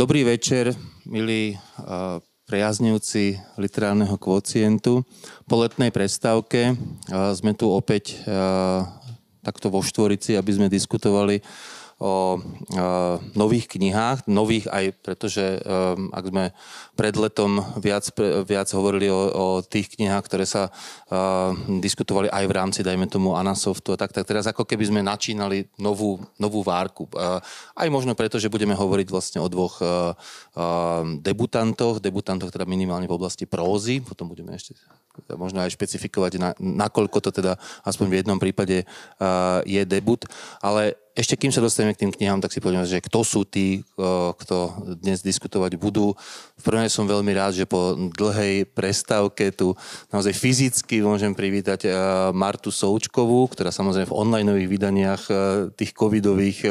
Dobrý večer, milí priaznivci literárneho kvocientu. Po letnej prestávke sme tu opäť takto vo štvorici, aby sme diskutovali o nových knihách, nových aj pretože um, ak sme pred letom viac, viac hovorili o, o tých knihách, ktoré sa uh, diskutovali aj v rámci, dajme tomu, Anasoftu a tak, tak teraz ako keby sme načínali novú, novú várku. Uh, aj možno preto, že budeme hovoriť vlastne o dvoch uh, debutantoch, debutantoch teda minimálne v oblasti prózy, potom budeme ešte možno aj špecifikovať, na, nakoľko to teda aspoň v jednom prípade uh, je debut, ale ešte kým sa dostaneme k tým knihám, tak si poďme, že kto sú tí, kto dnes diskutovať budú. V prvom som veľmi rád, že po dlhej prestávke tu naozaj fyzicky môžem privítať Martu Součkovú, ktorá samozrejme v onlineových vydaniach tých covidových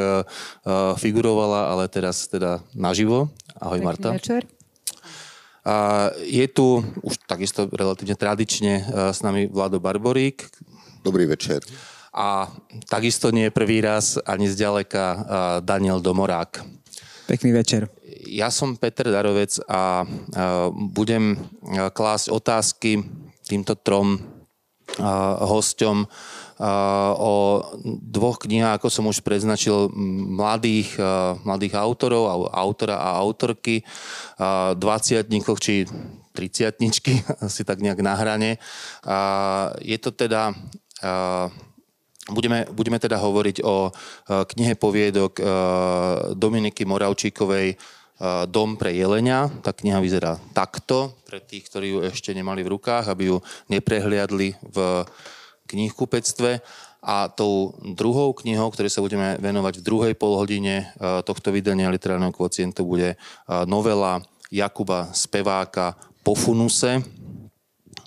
figurovala, ale teraz teda naživo. Ahoj Pekný Marta. večer. Je tu už takisto relatívne tradične s nami Vlado Barborík. Dobrý večer. A takisto nie je prvý raz ani zďaleka Daniel Domorák. Pekný večer. Ja som Peter Darovec a budem klásť otázky týmto trom hosťom o dvoch knihách, ako som už preznačil, mladých, mladých autorov, autora a autorky, 20 či 30 asi tak nejak na hrane. Je to teda Budeme, budeme teda hovoriť o knihe poviedok Dominiky Moravčíkovej Dom pre jelenia. Tá kniha vyzerá takto, pre tých, ktorí ju ešte nemali v rukách, aby ju neprehliadli v knihkupectve. A tou druhou knihou, ktorej sa budeme venovať v druhej polhodine tohto vydania literárneho kvocientu, bude novela Jakuba Speváka Po funuse.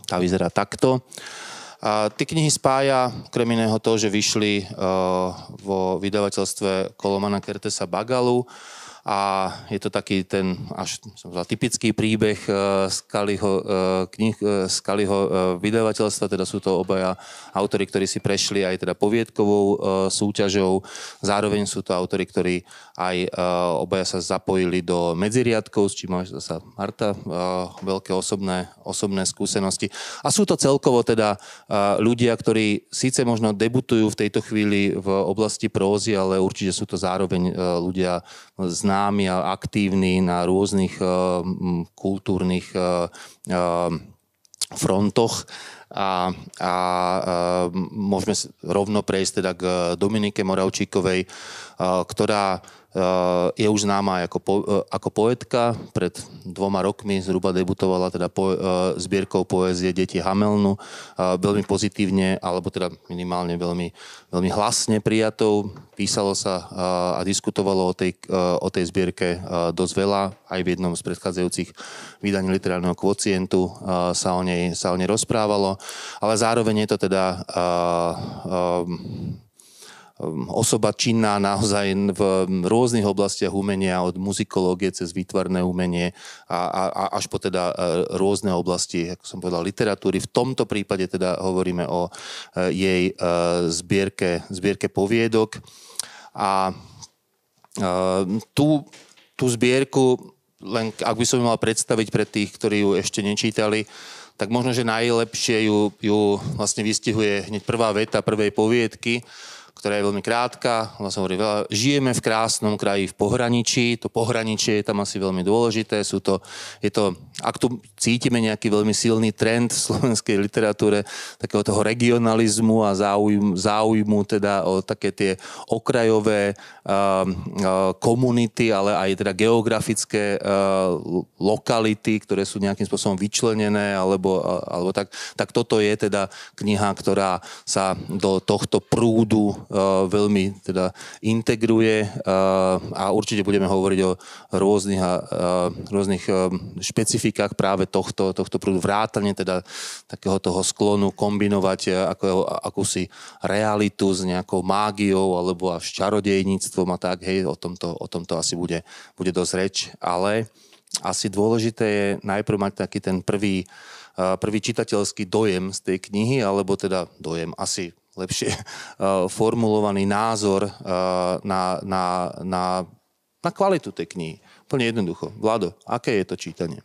Tá vyzerá takto. A tie knihy spája okrem iného to, že vyšli uh, vo vydavateľstve Kolomana Kertesa Bagalu a je to taký ten až som povedal, typický príbeh Skaliho, eh, eh, knih Skaliho eh, vydavateľstva, teda sú to obaja autory, ktorí si prešli aj teda poviedkovou súťažou, zároveň sú to autory, ktorí aj obaja sa zapojili do medziriadkov, s čím sa Marta veľké osobné, osobné skúsenosti. A sú to celkovo teda ľudia, ktorí síce možno debutujú v tejto chvíli v oblasti prózy, ale určite sú to zároveň ľudia známi známi a aktívni na rôznych uh, kultúrnych uh, uh, frontoch. A, a môžeme rovno prejsť teda k Dominike Moravčíkovej, ktorá je už známa ako, po, ako poetka. Pred dvoma rokmi zhruba debutovala teda po, zbierkou poézie Deti Hamelnu. Veľmi pozitívne, alebo teda minimálne veľmi, veľmi hlasne prijatou. Písalo sa a diskutovalo o tej, o tej zbierke dosť veľa. Aj v jednom z predchádzajúcich vydaní literárneho kvocientu sa o nej, sa o nej rozprávalo. Ale zároveň je to teda osoba činná naozaj v rôznych oblastiach umenia, od muzikológie cez výtvarné umenie a, a, až po teda e, rôzne oblasti, ako som povedal, literatúry. V tomto prípade teda hovoríme o e, jej e, zbierke, zbierke poviedok. A tú, tú zbierku, len ak by som ju mal predstaviť pre tých, ktorí ju ešte nečítali, tak možno, že najlepšie ju, ju vlastne vystihuje hneď prvá veta prvej poviedky, ktorá je veľmi krátka. Vlastne hovorí veľa. Žijeme v krásnom kraji v pohraničí. To pohraničie je tam asi veľmi dôležité. Sú to, je to, ak tu cítime nejaký veľmi silný trend v slovenskej literatúre takého toho regionalizmu a záujmu, záujmu teda o také tie okrajové uh, uh, komunity, ale aj teda geografické uh, lokality, ktoré sú nejakým spôsobom vyčlenené, alebo, uh, alebo tak, tak toto je teda kniha, ktorá sa do tohto prúdu Eh, veľmi teda integruje eh, a určite budeme hovoriť o rôznych, eh, rôznych špecifikách práve tohto, tohto prúdu. Vrátane teda takého toho sklonu kombinovať ako, akúsi realitu s nejakou mágiou alebo až čarodejníctvom a tak, hej, o tomto, o tomto asi bude, bude dosť reč, ale asi dôležité je najprv mať taký ten prvý, prvý čitateľský dojem z tej knihy, alebo teda dojem asi lepšie uh, formulovaný názor uh, na, na, na, na kvalitu tej knihy. Plne jednoducho. Vlado, aké je to čítanie?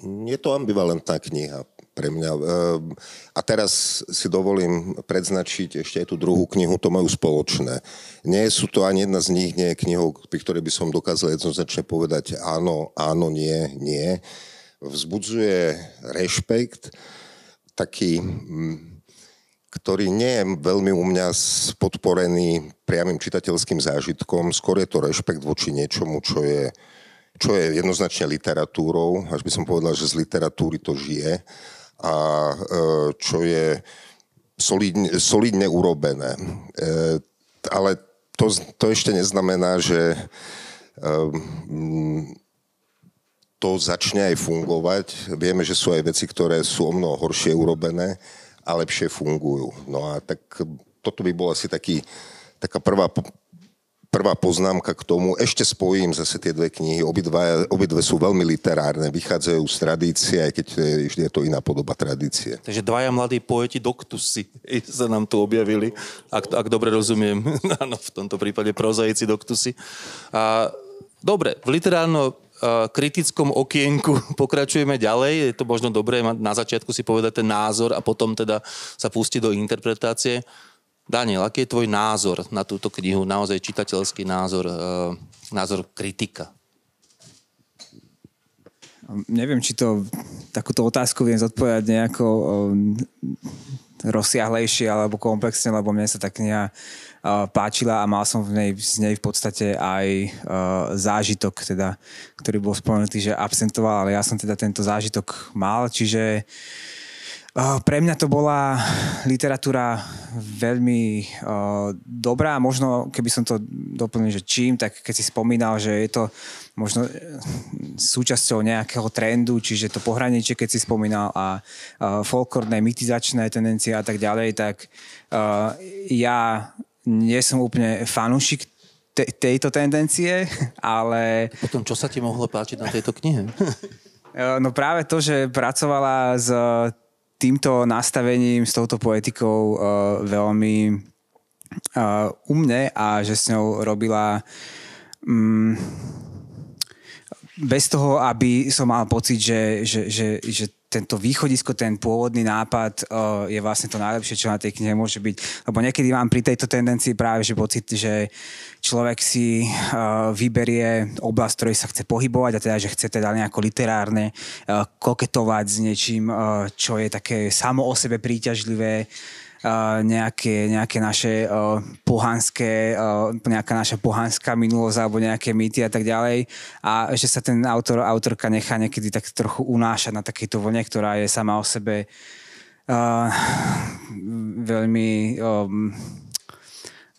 Je to ambivalentná kniha pre mňa. Ehm, a teraz si dovolím predznačiť ešte aj tú druhú knihu, to majú spoločné. Nie sú to ani jedna z nich, nie je knihou, pri ktorej by som dokázal jednoznačne povedať áno, áno, nie, nie. Vzbudzuje rešpekt, taký, mm, ktorý nie je veľmi u mňa podporený priamým čitateľským zážitkom, skôr je to rešpekt voči niečomu, čo je čo je jednoznačne literatúrou, až by som povedal, že z literatúry to žije a e, čo je solidne, solidne urobené. E, ale to, to ešte neznamená, že e, to začne aj fungovať. Vieme, že sú aj veci, ktoré sú o mnoho horšie urobené a lepšie fungujú. No a tak toto by bol asi taký, taká prvá prvá poznámka k tomu. Ešte spojím zase tie dve knihy. Obidva, obidve sú veľmi literárne, vychádzajú z tradície, aj keď vždy je to iná podoba tradície. Takže dvaja mladí poeti doktusy sa nám tu objavili, ak, ak dobre rozumiem. Áno, v tomto prípade prozaici doktusy. A, dobre, v literárno kritickom okienku pokračujeme ďalej. Je to možno dobré na začiatku si povedať ten názor a potom teda sa pustiť do interpretácie. Daniel, aký je tvoj názor na túto knihu, naozaj čitateľský názor, uh, názor kritika? Neviem, či to takúto otázku viem zodpovedať nejako um, rozsiahlejšie alebo komplexne, lebo mne sa tá kniha páčila a mal som v nej, z nej v podstate aj uh, zážitok, teda, ktorý bol spomenutý, že absentoval, ale ja som teda tento zážitok mal, čiže uh, pre mňa to bola literatúra veľmi uh, dobrá. Možno, keby som to doplnil, že čím, tak keď si spomínal, že je to možno súčasťou nejakého trendu, čiže to pohraničie, keď si spomínal a uh, folklórne, mitizačné tendencie a tak ďalej, tak uh, ja nie som úplne fanúšik te- tejto tendencie, ale... Potom, čo sa ti mohlo páčiť na tejto knihe? No práve to, že pracovala s týmto nastavením, s touto poetikou uh, veľmi uh, u mne a že s ňou robila um, bez toho, aby som mal pocit, že, že, že, že tento východisko, ten pôvodný nápad uh, je vlastne to najlepšie, čo na tej knihe môže byť. Lebo niekedy mám pri tejto tendencii práve že pocit, že človek si uh, vyberie oblasť, ktorej sa chce pohybovať a teda, že chce teda nejako literárne uh, koketovať s niečím, uh, čo je také samo o sebe príťažlivé, nejaké, nejaké naše pohanské, nejaká naša pohanská minulosť alebo nejaké mýty a tak ďalej. A že sa ten autor, autorka nechá niekedy tak trochu unášať na takejto vlne, ktorá je sama o sebe uh, veľmi... Um,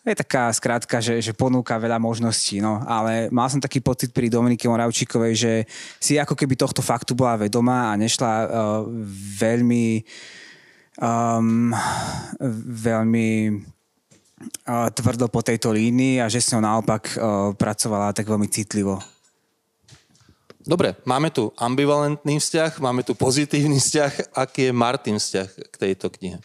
je taká skrátka, že, že ponúka veľa možností, no. Ale mal som taký pocit pri Dominike Moravčíkovej, že si ako keby tohto faktu bola vedomá a nešla uh, veľmi uh, um, veľmi uh, tvrdo po tejto línii a že som naopak uh, pracovala tak veľmi citlivo. Dobre, máme tu ambivalentný vzťah, máme tu pozitívny vzťah. Aký je Martin vzťah k tejto knihe?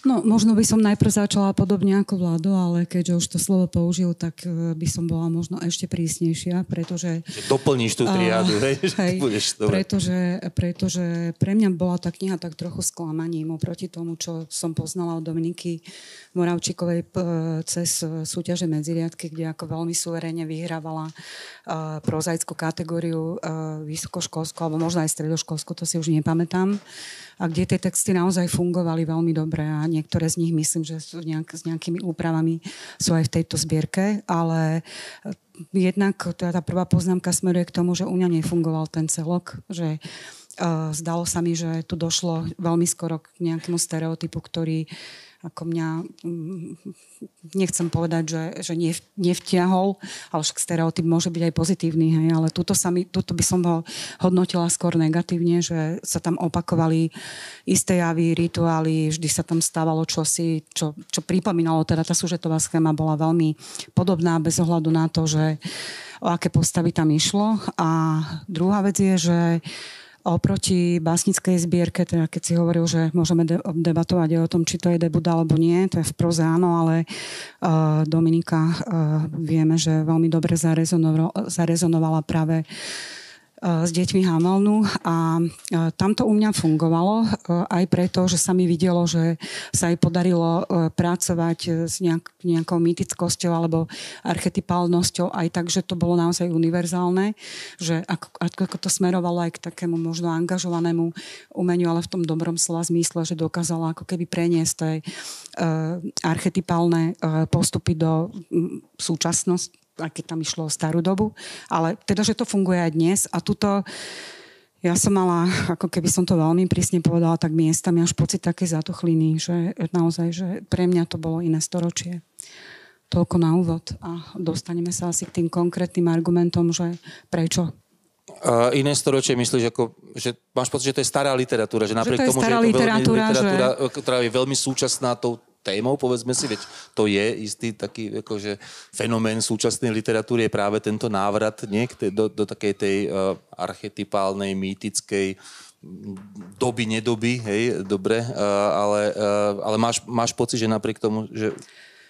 No, možno by som najprv začala podobne ako Vlado, ale keďže už to slovo použil, tak e, by som bola možno ešte prísnejšia, pretože... Doplníš tú triádu, uh, hej? hej budeš pretože, pretože pre mňa bola tá kniha tak trochu sklamaním oproti tomu, čo som poznala od Dominiky Moravčikovej cez súťaže medziriadky, kde ako veľmi suverénne vyhrávala uh, prozaickú kategóriu uh, vysokoškolskú, alebo možno aj stredoškolskú, to si už nepamätám a kde tie texty naozaj fungovali veľmi dobre a niektoré z nich myslím, že sú nejak, s nejakými úpravami sú aj v tejto zbierke, ale eh, jednak teda tá prvá poznámka smeruje k tomu, že u mňa nefungoval ten celok, že uh, zdalo sa mi, že tu došlo veľmi skoro k nejakému stereotypu, ktorý uh, ako mňa, mm, nechcem povedať, že, že nevtiahol, ale však stereotyp môže byť aj pozitívny, hej, ale tuto, sa mi, tuto by som ho hodnotila skôr negatívne, že sa tam opakovali isté javy, rituály, vždy sa tam stávalo čosi, čo, čo pripomínalo, teda tá sužetová schéma bola veľmi podobná bez ohľadu na to, že o aké postavy tam išlo. A druhá vec je, že Oproti básnickej zbierke, teda keď si hovoril, že môžeme de- debatovať o tom, či to je debut alebo nie, to je v proze áno, ale uh, Dominika uh, vieme, že veľmi dobre zarezonovala práve s deťmi Hamelnu a eh, tam to u mňa fungovalo eh, aj preto, že sa mi videlo, že sa jej podarilo pracovať s nejak, nejakou mytickosťou alebo archetypálnosťou aj tak, že to bolo naozaj univerzálne, že ako, ako to smerovalo aj k takému možno angažovanému umeniu, ale v tom dobrom slova zmysle, že dokázala ako keby preniesť tej archetypálne postupy do súčasnosti keď tam išlo o starú dobu, ale teda, že to funguje aj dnes a tuto ja som mala, ako keby som to veľmi prísne povedala, tak miestami až pocit také zatuchliny, že naozaj, že pre mňa to bolo iné storočie. Toľko na úvod a dostaneme sa asi k tým konkrétnym argumentom, že prečo Uh, iné storočie myslíš, ako, že máš pocit, že to je stará literatúra, že napriek že to tomu, že je to veľmi literatúra, že... ktorá je veľmi súčasná tou témou, povedzme si, veď to je istý taký akože, fenomén súčasnej literatúry, je práve tento návrat nie, do, do takej tej uh, archetypálnej, mýtickej doby, nedoby, hej, dobre, uh, ale, uh, ale máš, máš pocit, že napriek tomu, že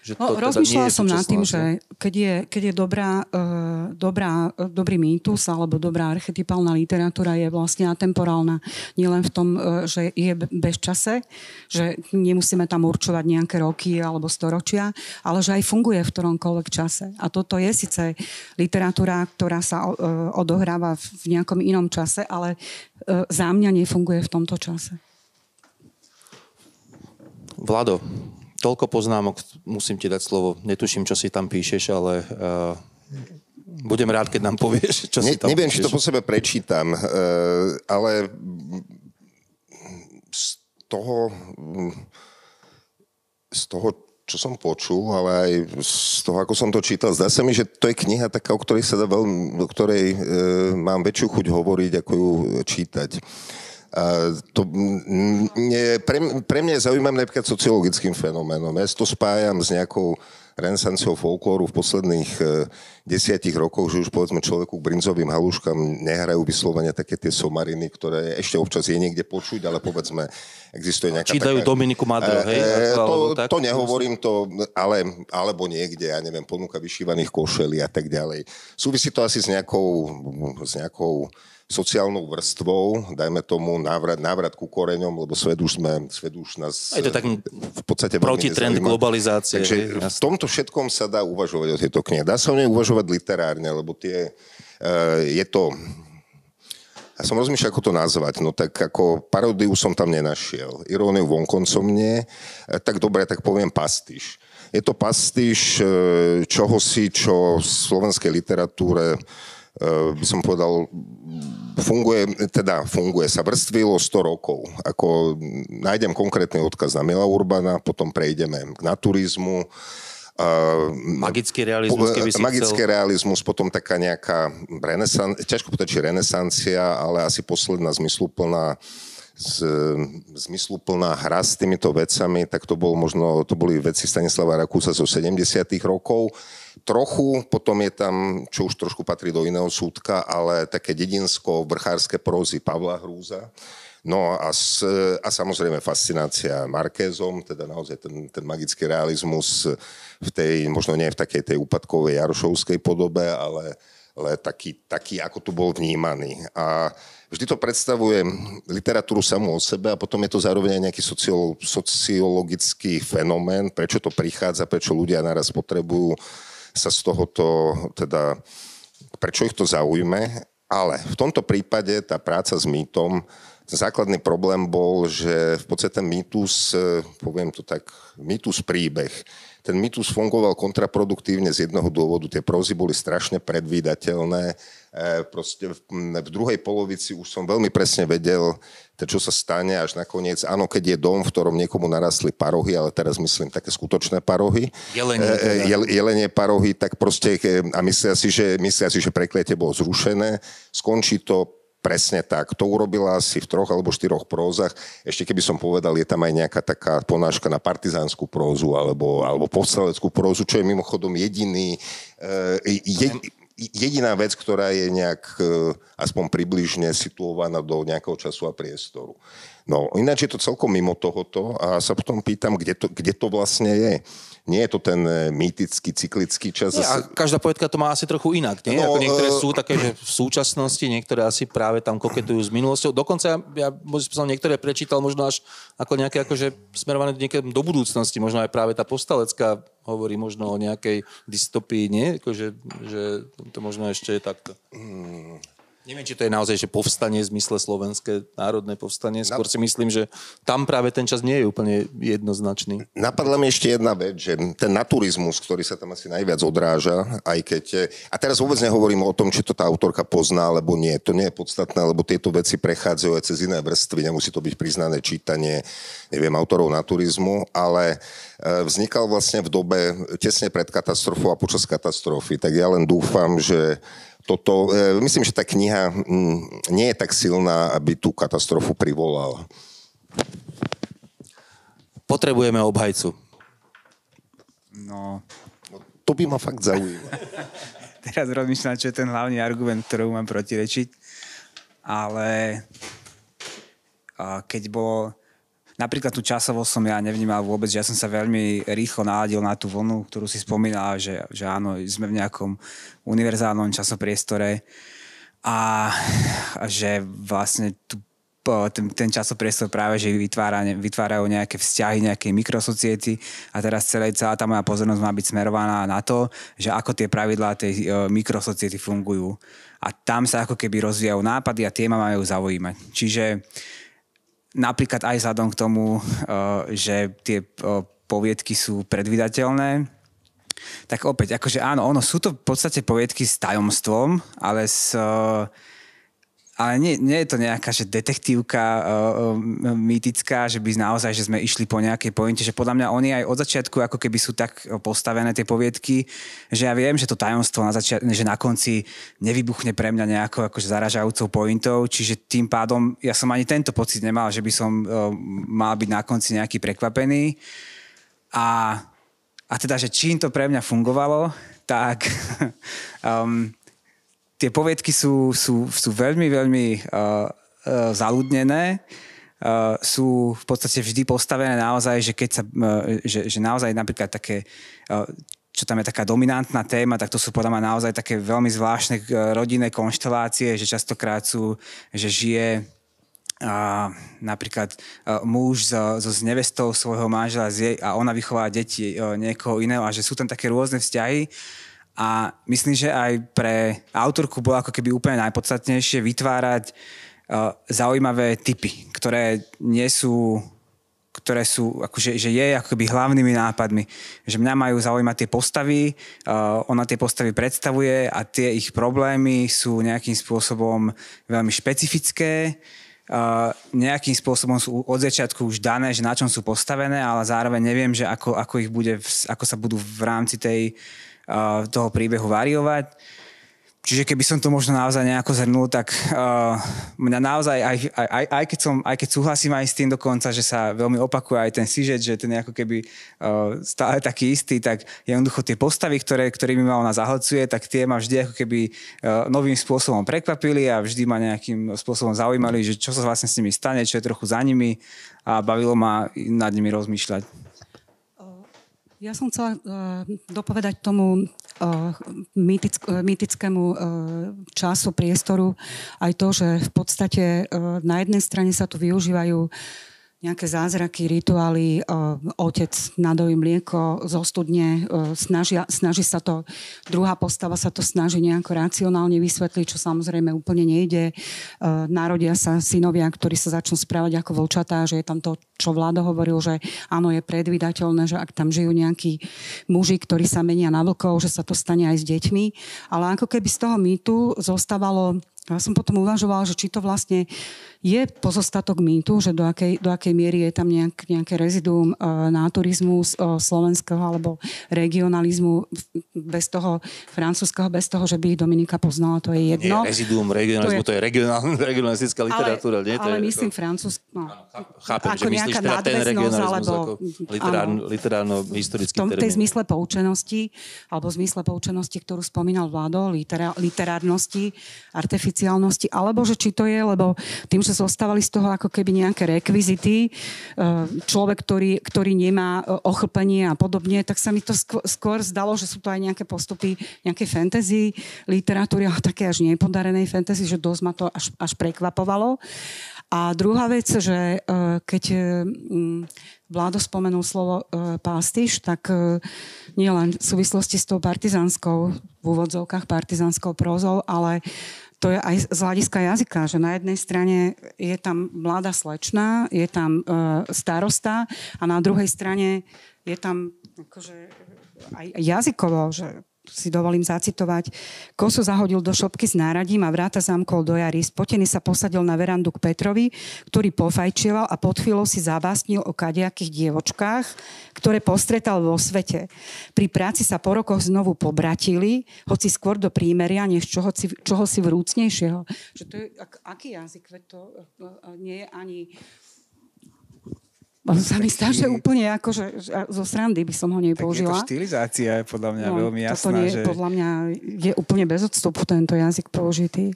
že to no, rozmýšľala teda som nad tým, že keď je, keď je dobrá, uh, dobrá, uh, dobrý mýtus alebo dobrá archetypálna literatúra je vlastne atemporálna. Nielen v tom, uh, že je bez čase, že nemusíme tam určovať nejaké roky alebo storočia, ale že aj funguje v ktoromkoľvek čase. A toto je síce literatúra, ktorá sa uh, odohráva v nejakom inom čase, ale uh, za mňa nefunguje v tomto čase. Vlado, toľko poznámok, musím ti dať slovo. Netuším, čo si tam píšeš, ale uh, budem rád, keď nám povieš, čo ne, si tam Neviem, píšeš. či to po sebe prečítam, uh, ale z toho, z toho, čo som počul, ale aj z toho, ako som to čítal, zdá sa mi, že to je kniha taká, o ktorej sa dá veľmi, o ktorej uh, mám väčšiu chuť hovoriť, ako ju čítať. A to nie, pre, pre mňa je zaujímavé napríklad sociologickým fenoménom. Ja to spájam s nejakou renesanciou folklóru v posledných e, desiatich rokoch, že už povedzme človeku k brinzovým haluškám nehrajú vyslovene také tie somariny, ktoré ešte občas je niekde počuť, ale povedzme existuje nejaká Čítajú taká... Dominiku Madro, hej? E, to, tak, to nehovorím, to, ale, alebo niekde, ja neviem, ponúka vyšívaných košelí a tak ďalej. Súvisí to asi s nejakou, s nejakou sociálnou vrstvou, dajme tomu návrat, návrat ku koreňom, lebo svet už, sme, svet už nás je to tak v podstate protitrend globalizácie. Takže je, v tomto všetkom sa dá uvažovať o tejto knihe. Dá sa o nej uvažovať literárne, lebo tie, uh, je to ja som rozmýšľal, ako to nazvať. No tak ako paródiu som tam nenašiel. Iróniu vonkoncom nie. E, tak dobre, tak poviem pastiš. Je to pastiš čohosi, čo v slovenskej literatúre Eh, by som povedal, funguje, teda funguje sa vrstvilo 100 rokov. Ako nájdem konkrétny odkaz na Mila Urbana, potom prejdeme k naturizmu, magický realizmus, keby si Magický chcel. realizmus, potom taká nejaká renesan- ťažko povedať, či renesancia, ale asi posledná zmysluplná z, zmysluplná hra s týmito vecami, tak to, bol možno, to boli veci Stanislava Rakúsa zo 70 rokov. Trochu, potom je tam, čo už trošku patrí do iného súdka, ale také dedinsko-vrchárske prózy Pavla Hrúza. No a, s, a samozrejme fascinácia Markézom, teda naozaj ten, ten magický realizmus v tej, možno nie v takej tej úpadkovej Jarošovskej podobe, ale, ale taký, taký, ako tu bol vnímaný. A vždy to predstavuje literatúru samú o sebe a potom je to zároveň aj nejaký sociologický fenomén, prečo to prichádza, prečo ľudia naraz potrebujú sa z tohoto, teda, prečo ich to zaujme. Ale v tomto prípade tá práca s mýtom, základný problém bol, že v podstate mýtus, poviem to tak, mýtus príbeh, ten mýtus fungoval kontraproduktívne z jednoho dôvodu. Tie prózy boli strašne predvídateľné. E, proste v, v druhej polovici už som veľmi presne vedel, čo sa stane až nakoniec. Áno, keď je dom, v ktorom niekomu narastli parohy, ale teraz myslím také skutočné parohy. Jelenie. E, teda. Jel, jelenie parohy, tak proste, a myslia si, že, myslia si, že prekliete bolo zrušené. Skončí to Presne tak. To urobila asi v troch alebo štyroch prózach. Ešte keby som povedal, je tam aj nejaká taká ponáška na partizánsku prózu alebo, alebo povstaleckú prózu, čo je mimochodom jediný, uh, je, jediná vec, ktorá je nejak e, aspoň približne situovaná do nejakého času a priestoru. No, ináč je to celkom mimo tohoto a sa potom pýtam, kde to, kde to vlastne je nie je to ten e, mýtický, cyklický čas. Nie, a každá poetka to má asi trochu inak. Nie? No, Ako niektoré uh... sú také, že v súčasnosti, niektoré asi práve tam koketujú s minulosťou. Dokonca ja, ja som niektoré prečítal možno až ako nejaké akože smerované do budúcnosti. Možno aj práve tá postalecká hovorí možno o nejakej dystopii, nie? Akože, že to možno ešte je takto. Hmm. Neviem, či to je naozaj že povstanie v zmysle slovenské národné povstanie. Skôr si myslím, že tam práve ten čas nie je úplne jednoznačný. Napadla mi ešte jedna vec, že ten naturizmus, ktorý sa tam asi najviac odráža, aj keď... A teraz vôbec nehovorím o tom, či to tá autorka pozná, alebo nie. To nie je podstatné, lebo tieto veci prechádzajú aj cez iné vrstvy. Nemusí to byť priznané čítanie, neviem, autorov naturizmu, ale e, vznikal vlastne v dobe tesne pred katastrofou a počas katastrofy. Tak ja len dúfam, že toto, e, myslím, že tá kniha mm, nie je tak silná, aby tú katastrofu privolala. Potrebujeme obhajcu. No. no to by ma fakt zaujímalo. Teraz rozmýšľam, čo je ten hlavný argument, ktorú mám protirečiť. Ale keď bolo napríklad tú časovosť som ja nevnímal vôbec, že ja som sa veľmi rýchlo naladil na tú vlnu, ktorú si spomínala, že, že áno, sme v nejakom univerzálnom časopriestore a, a že vlastne tu ten, ten časopriestor práve, že vytvára, vytvárajú nejaké vzťahy, nejaké mikrosociety a teraz celá, celá tá moja pozornosť má byť smerovaná na to, že ako tie pravidlá tej uh, mikrosociety fungujú. A tam sa ako keby rozvíjajú nápady a tie ma majú zaujímať. Čiže napríklad aj vzhľadom k tomu, eh, že tie eh, poviedky sú predvydateľné, tak opäť, akože áno, ono sú to v podstate poviedky s tajomstvom, ale s ale nie, nie je to nejaká že detektívka uh, uh, mýtická, že by naozaj, že sme išli po nejakej pointe, že podľa mňa oni aj od začiatku ako keby sú tak postavené tie poviedky, že ja viem, že to tajomstvo na začiat- že na konci nevybuchne pre mňa nejakou akože zaražajúcou pointou, čiže tým pádom ja som ani tento pocit nemal, že by som uh, mal byť na konci nejaký prekvapený. A, a teda, že čím to pre mňa fungovalo, tak um, tie poviedky sú, sú, sú veľmi, veľmi uh, uh, zaludnené. Uh, sú v podstate vždy postavené naozaj, že keď sa, uh, že, že naozaj napríklad také, uh, čo tam je taká dominantná téma, tak to sú podľa mňa naozaj také veľmi zvláštne uh, rodinné konštelácie, že častokrát sú, že žije a napríklad a muž so, so s nevestou svojho manžela a ona vychová deti niekoho iného a že sú tam také rôzne vzťahy a myslím, že aj pre autorku bolo ako keby úplne najpodstatnejšie vytvárať uh, zaujímavé typy, ktoré nie sú ktoré sú, akože, že je akoby hlavnými nápadmi. Že mňa majú zaujímať tie postavy, uh, ona tie postavy predstavuje a tie ich problémy sú nejakým spôsobom veľmi špecifické, uh, nejakým spôsobom sú od začiatku už dané, že na čom sú postavené, ale zároveň neviem, že ako, ako ich bude, ako sa budú v rámci tej toho príbehu variovať. Čiže keby som to možno naozaj nejako zhrnul, tak uh, mňa naozaj, aj, aj, aj, aj, keď som, aj keď súhlasím aj s tým dokonca, že sa veľmi opakuje aj ten sižet, že ten je ako keby uh, stále taký istý, tak jednoducho tie postavy, ktoré, ktorými ma ona zahlcuje, tak tie ma vždy ako keby uh, novým spôsobom prekvapili a vždy ma nejakým spôsobom zaujímali, že čo sa vlastne s nimi stane, čo je trochu za nimi a bavilo ma nad nimi rozmýšľať. Ja som chcela uh, dopovedať tomu uh, mýtick, uh, mýtickému uh, času, priestoru aj to, že v podstate uh, na jednej strane sa tu využívajú nejaké zázraky, rituály, otec nadojí mlieko zo studne, snaží, snaží sa to, druhá postava sa to snaží nejako racionálne vysvetliť, čo samozrejme úplne nejde. Narodia sa synovia, ktorí sa začnú správať ako vlčatá, že je tam to, čo vláda hovoril, že áno, je predvydateľné, že ak tam žijú nejakí muži, ktorí sa menia na vlkov, že sa to stane aj s deťmi. Ale ako keby z toho mýtu zostávalo ja som potom uvažovala, že či to vlastne je pozostatok mýtu, že do akej, do akej miery je tam nejak, nejaké reziduum uh, naturizmu uh, slovenského alebo regionalizmu bez toho francúzského, bez toho, že by ich Dominika poznala, to je jedno. Nie, reziduum regionalizmu, to je, to je regionál, regionalistická literatúra. Ale, nie? To ale je, myslím to... francúz... No, chápem, ako že myslíš teda ten regionalizmus alebo, ako literárno, literárno-historický termín. V tej zmysle poučenosti, alebo zmysle poučenosti, ktorú spomínal Vlado, literá, literárnosti, artificiálnosti, alebo že či to je, lebo tým, že zostávali z toho ako keby nejaké rekvizity, e, človek, ktorý, ktorý nemá e, ochlpenie a podobne, tak sa mi to skôr, zdalo, že sú to aj nejaké postupy nejakej fantasy literatúry, ale také až nepodarenej fantasy, že dosť ma to až, až prekvapovalo. A druhá vec, že e, keď Vládo spomenul slovo pástiš, tak nielen v súvislosti s tou partizánskou, v úvodzovkách partizánskou prózou, ale to je aj z hľadiska jazyka, že na jednej strane je tam mladá slečna, je tam e, starosta a na druhej strane je tam akože aj jazykovo, že si dovolím zacitovať. Kosu zahodil do šopky s náradím a vráta zamkol do jary. Spotený sa posadil na verandu k Petrovi, ktorý pofajčieval a pod chvíľou si zabásnil o kadejakých dievočkách, ktoré postretal vo svete. Pri práci sa po rokoch znovu pobratili, hoci skôr do prímeria, než čoho si, čoho si vrúcnejšieho. Že to je, ak, aký jazyk? To e, e, nie je ani on sa mi zdá, že úplne ako, že, že zo srandy by som ho nepoužila. Tak je to štilizácia, je podľa mňa no, veľmi jasná. nie, že... podľa mňa je úplne bez odstupu tento jazyk použitý.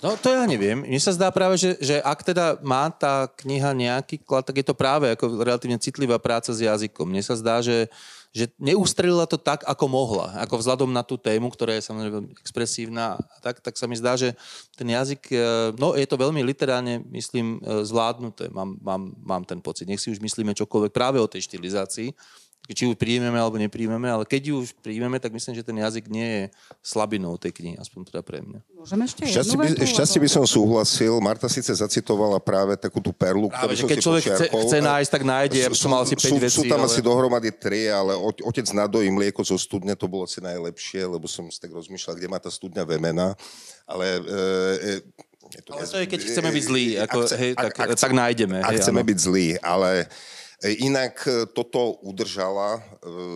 No to ja neviem. Mne sa zdá práve, že, že ak teda má tá kniha nejaký klad, tak je to práve ako relatívne citlivá práca s jazykom. Mne sa zdá, že že neustrelila to tak, ako mohla. Ako vzhľadom na tú tému, ktorá je samozrejme veľmi expresívna, tak, tak sa mi zdá, že ten jazyk, e, no je to veľmi literárne, myslím, e, zvládnuté. Mám, mám, mám ten pocit. Nech si už myslíme čokoľvek práve o tej štilizácii, či ju príjmeme alebo nepríjmeme, ale keď ju už príjmeme, tak myslím, že ten jazyk nie je slabinou tej knihy, aspoň teda pre mňa. Môžeme ešte šťastie by, šťastie by som súhlasil. Marta síce zacitovala práve takú tú perlu, práve, ktorú že keď človek chce, chce nájsť, tak nájde. Ja som mal asi 5 sú, vecí. Sú tam ale... asi dohromady tri, ale otec nadojí mlieko zo studne, to bolo asi najlepšie, lebo som si tak rozmýšľal, kde má tá studňa vemena. Ale e, e, je to, ale to je, keď chceme byť zlí, ako, ak, hej, tak, ak, tak nájdeme. Ak hej, chceme áno. byť zlí, ale E, inak e, toto udržala, e,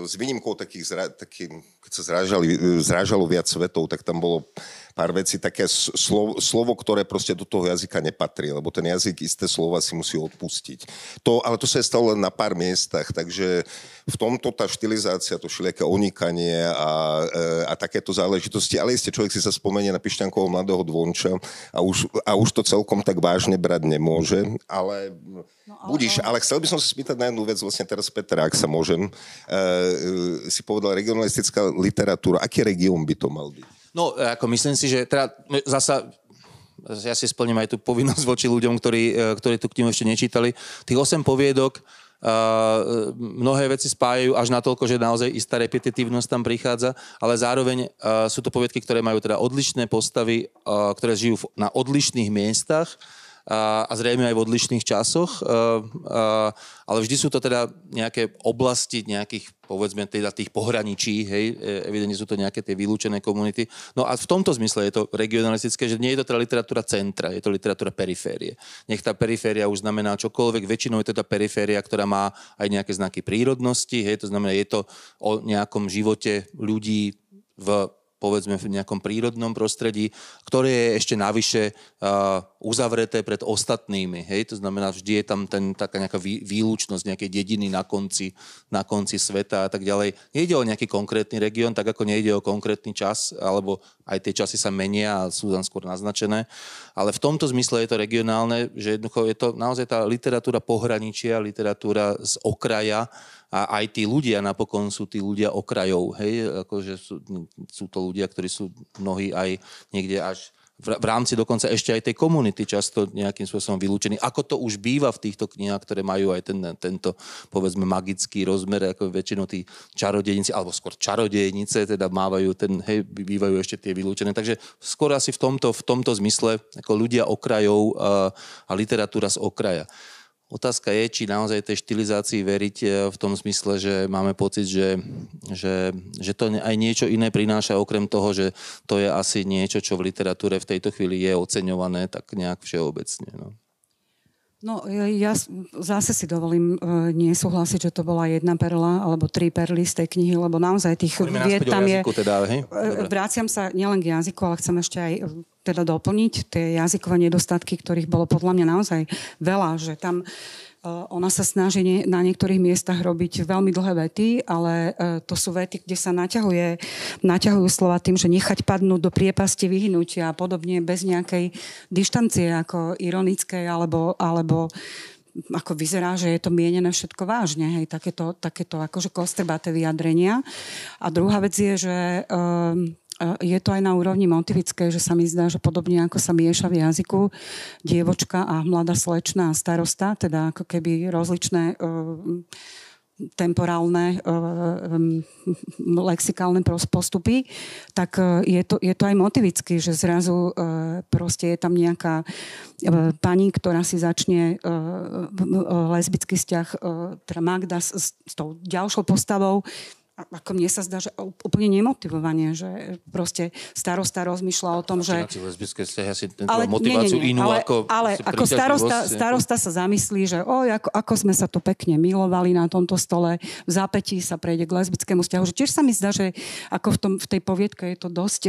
s výnimkou takých, zra, taký, keď sa zrážali, zrážalo viac svetov, tak tam bolo pár vecí, také slovo, slovo, ktoré proste do toho jazyka nepatrí, lebo ten jazyk isté slova si musí odpustiť. To, ale to sa je stalo len na pár miestach, takže v tomto tá štilizácia, to všelijaké onikanie a, e, a takéto záležitosti, ale isté človek si sa spomenie na Pišťankovo mladého dvonča a už, a už to celkom tak vážne brať nemôže, ale No, ale, Budíš, ale chcel by som sa spýtať na jednu vec, vlastne teraz Petra, ak sa môžem. E, e, si povedal regionalistická literatúra. Aký región by to mal byť? No, ako myslím si, že teda zasa ja si splním aj tú povinnosť voči ľuďom, ktorí, e, ktorí tú knihu ešte nečítali. Tých 8 poviedok Uh, mnohé veci spájajú až na toľko, že naozaj istá repetitívnosť tam prichádza, ale zároveň uh, sú to poviedky, ktoré majú teda odlišné postavy, uh, ktoré žijú v, na odlišných miestach a, a zrejme aj v odlišných časoch, ale vždy sú to teda nejaké oblasti nejakých, povedzme, teda tých pohraničí, hej, e, evidentne sú to nejaké tie vylúčené komunity. No a v tomto zmysle je to regionalistické, že nie je to teda literatúra centra, je to literatúra periférie. Nech tá periféria už znamená čokoľvek, väčšinou je to tá periféria, ktorá má aj nejaké znaky prírodnosti, hej, to znamená, je to o nejakom živote ľudí v povedzme v nejakom prírodnom prostredí, ktoré je ešte navyše uh, uzavreté pred ostatnými. Hej? To znamená, vždy je tam ten, taká nejaká vý, výlučnosť nejakej dediny na konci, na konci sveta a tak ďalej. Nejde o nejaký konkrétny región, tak ako nejde o konkrétny čas, alebo aj tie časy sa menia a sú tam skôr naznačené. Ale v tomto zmysle je to regionálne, že jednoducho je to naozaj tá literatúra pohraničia, literatúra z okraja, a aj tí ľudia napokon sú tí ľudia okrajov, hej, akože sú, sú to ľudia, ktorí sú mnohí aj niekde až v, rámci dokonca ešte aj tej komunity často nejakým spôsobom vylúčení. Ako to už býva v týchto knihách, ktoré majú aj ten, tento, povedzme, magický rozmer, ako väčšinou tí čarodejníci, alebo skôr čarodejnice, teda mávajú ten, hej, bývajú ešte tie vylúčené. Takže skôr asi v tomto, v tomto zmysle, ako ľudia okrajov a, a literatúra z okraja. Otázka je, či naozaj tej štilizácii veriť e, v tom zmysle, že máme pocit, že, že, že to aj niečo iné prináša, okrem toho, že to je asi niečo, čo v literatúre v tejto chvíli je oceňované tak nejak všeobecne. No. No, ja zase si dovolím uh, nesúhlasiť, že to bola jedna perla alebo tri perly z tej knihy, lebo naozaj tých vied tam je... Teda, hej? E, vraciam sa nielen k jazyku, ale chcem ešte aj teda doplniť tie jazykové nedostatky, ktorých bolo podľa mňa naozaj veľa, že tam Eh, ona sa snaží na niektorých miestach robiť veľmi dlhé vety, ale eh, to sú vety, kde sa naťahuje, naťahujú slova tým, že nechať padnúť do priepasti vyhnutia a podobne bez nejakej dištancie ako ironickej alebo, alebo ako vyzerá, že je to mienené všetko vážne, hej, takéto, takéto akože kostrbaté vyjadrenia. A druhá vec je, že um, je to aj na úrovni motivickej, že sa mi zdá, že podobne ako sa mieša v jazyku dievočka a mladá slečna a starosta, teda ako keby rozličné uh, temporálne uh, lexikálne postupy, tak je, to, je to aj motivicky, že zrazu proste je tam nejaká pani, ktorá si začne lesbický vzťah, teda Magda s, s tou ďalšou postavou, ako mne sa zdá, že úplne nemotivovanie, že proste starosta rozmýšľa o tom, že... lesbické vzťahy asi ale, motiváciu nie, nie, nie, inú ale, ako... Ale ako starosta, starosta sa zamyslí, že oj, ako, ako sme sa to pekne milovali na tomto stole, v zápetí sa prejde k lesbickému vzťahu. Že tiež sa mi zdá, že ako v, tom, v tej poviedke je to dosť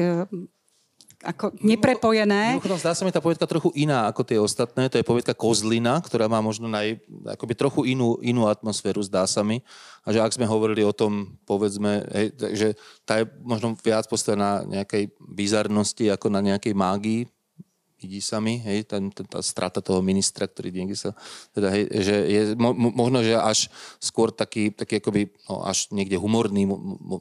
ako neprepojené. Mimochodom, zdá sa mi tá povietka trochu iná ako tie ostatné. To je povietka Kozlina, ktorá má možno naj, akoby trochu inú, inú atmosféru, zdá sa mi. A že ak sme hovorili o tom, povedzme, hej, že tá je možno viac postavená na nejakej bizarnosti ako na nejakej mágii, vidí sa mi, hej, tá, tá, tá strata toho ministra, ktorý niekde sa, teda, hej, že je mo, možno, že až skôr taký, taký akoby, no, až niekde humorný, mo, mo,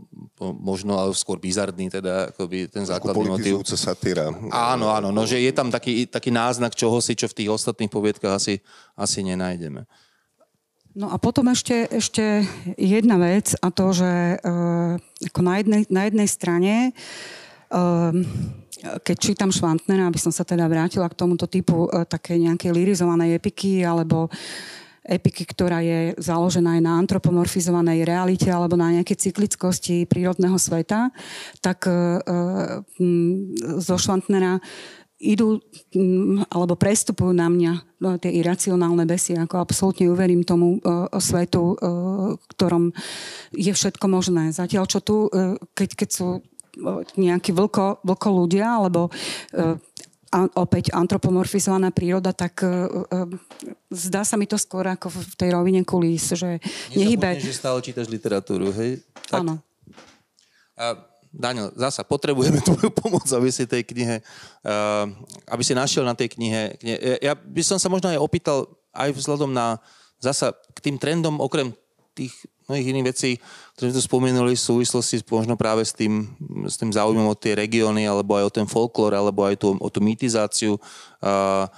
možno, ale skôr bizardný, teda, akoby ten základný motiv. satíra. Áno, áno, no, že je tam taký, taký náznak čohosi, čo v tých ostatných poviedkach asi, asi nenájdeme. No a potom ešte, ešte jedna vec a to, že uh, ako na jednej, na jednej strane uh, keď čítam Švantnera, aby som sa teda vrátila k tomuto typu uh, také nejakej lirizovanej epiky alebo epiky, ktorá je založená aj na antropomorfizovanej realite alebo na nejakej cyklickosti prírodného sveta, tak uh, zo Švantnera idú alebo prestupujú na mňa no, tie iracionálne besy, ako absolútne uverím tomu uh, svetu, ktorom je všetko možné. Zatiaľ, čo tu, keď, keď sú nejakí vlko, vlko ľudia, alebo uh, a opäť antropomorfizovaná príroda, tak uh, uh, zdá sa mi to skôr ako v tej rovine kulís, že nehybe... že stále čítaš literatúru, hej? Tak... Áno. Daniel, zasa potrebujeme tvoju pomoc, aby si tej knihe, uh, aby si našiel na tej knihe, knihe. Ja by som sa možno aj opýtal aj vzhľadom na zasa k tým trendom, okrem tých mnohých iných vecí, ktoré sme tu spomenuli v súvislosti možno práve s tým, s tým záujmom o tie regióny, alebo aj o ten folklór, alebo aj tú, o tú mýtizáciu. Uh,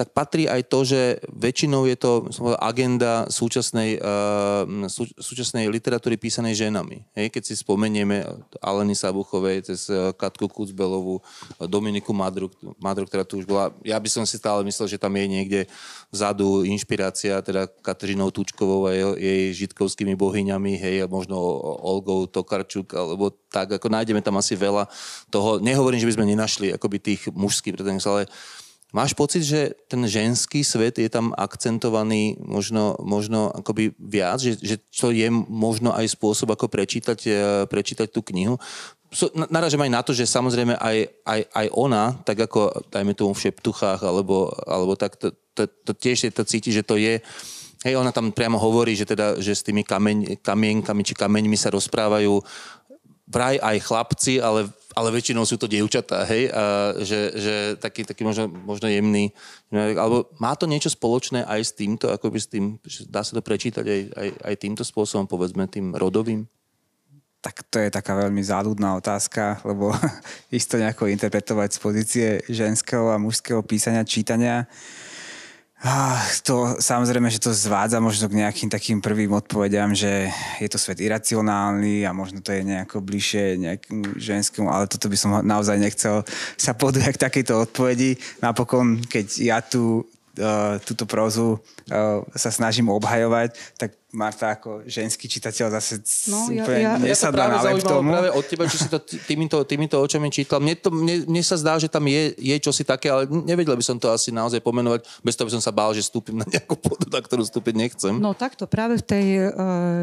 tak patrí aj to, že väčšinou je to agenda súčasnej, uh, sú, súčasnej literatúry písanej ženami. Hej, keď si spomenieme Aleny Sabuchovej, cez uh, Katku Kucbelovú, Dominiku Madru, Madru, ktorá tu už bola. Ja by som si stále myslel, že tam je niekde vzadu inšpirácia teda Kateřinou Tučkovou a jej, jej žitkovskými bohyňami, hej, a možno Olgou Tokarčuk, alebo tak, ako nájdeme tam asi veľa toho. Nehovorím, že by sme nenašli akoby tých mužských, ale Máš pocit, že ten ženský svet je tam akcentovaný možno, možno akoby viac, že, že to je možno aj spôsob, ako prečítať, e, prečítať tú knihu? So, naražam aj na to, že samozrejme aj, aj, aj ona, tak ako dajme tomu v šeptuchách, alebo, alebo tak, to, to, to tiež to cíti, že to je Hej, ona tam priamo hovorí, že, teda, že s tými kameň, kamienkami či kameňmi sa rozprávajú vraj aj chlapci, ale ale väčšinou sú to dievčatá, hej, a že, že taký, taký možno, možno jemný, alebo má to niečo spoločné aj s týmto, akoby s tým, dá sa to prečítať aj, aj, aj týmto spôsobom, povedzme tým rodovým? Tak to je taká veľmi záľudná otázka, lebo isto nejako interpretovať z pozície ženského a mužského písania, čítania Ah, to samozrejme, že to zvádza možno k nejakým takým prvým odpovediam, že je to svet iracionálny a možno to je nejako bližšie nejakým ženskému, ale toto by som naozaj nechcel sa podujať k takejto odpovedi. Napokon, keď ja tu uh, túto prózu uh, sa snažím obhajovať, tak Marta ako ženský čitateľ zase no, ja, ja, nesadla ja na tomu. práve od teba, čo si to týmito, týmito očami čítal. Mne, to, mne, mne sa zdá, že tam je, je čosi také, ale nevedel by som to asi naozaj pomenovať, bez toho by som sa bál, že vstúpim na nejakú pôdu, na ktorú vstúpiť nechcem. No takto, práve v tej uh,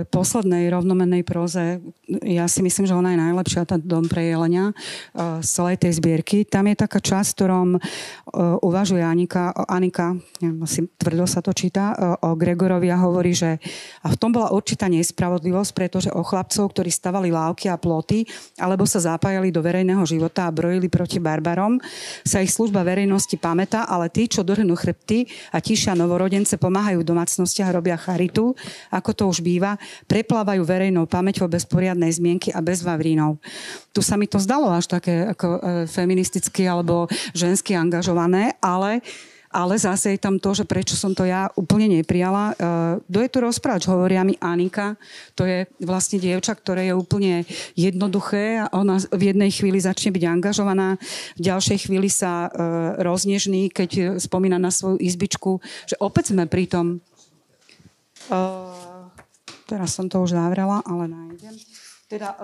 poslednej rovnomennej proze, ja si myslím, že ona je najlepšia, tá Dom pre jelenia uh, z celej tej zbierky. Tam je taká časť, v ktorom uh, uvažuje Anika, Anika, neviem, asi tvrdo sa to číta, uh, o Gregorovi a hovorí, že a v tom bola určitá nespravodlivosť, pretože o chlapcov, ktorí stavali lávky a ploty, alebo sa zapájali do verejného života a brojili proti barbarom, sa ich služba verejnosti pamätá, ale tí, čo dohrnú chrbty a tišia novorodence, pomáhajú v domácnostiach, robia charitu, ako to už býva, preplávajú verejnou pamäťou bez poriadnej zmienky a bez vavrínov. Tu sa mi to zdalo až také ako e, feministicky alebo žensky angažované, ale ale zase je tam to, že prečo som to ja úplne neprijala. Kto je tu rozpráč? Hovoria mi Anika. To je vlastne dievča, ktoré je úplne jednoduché a ona v jednej chvíli začne byť angažovaná, v ďalšej chvíli sa uh, roznežný, keď spomína na svoju izbičku, že opäť sme pri tom... Uh, teraz som to už zavrela, ale nájdem. Teda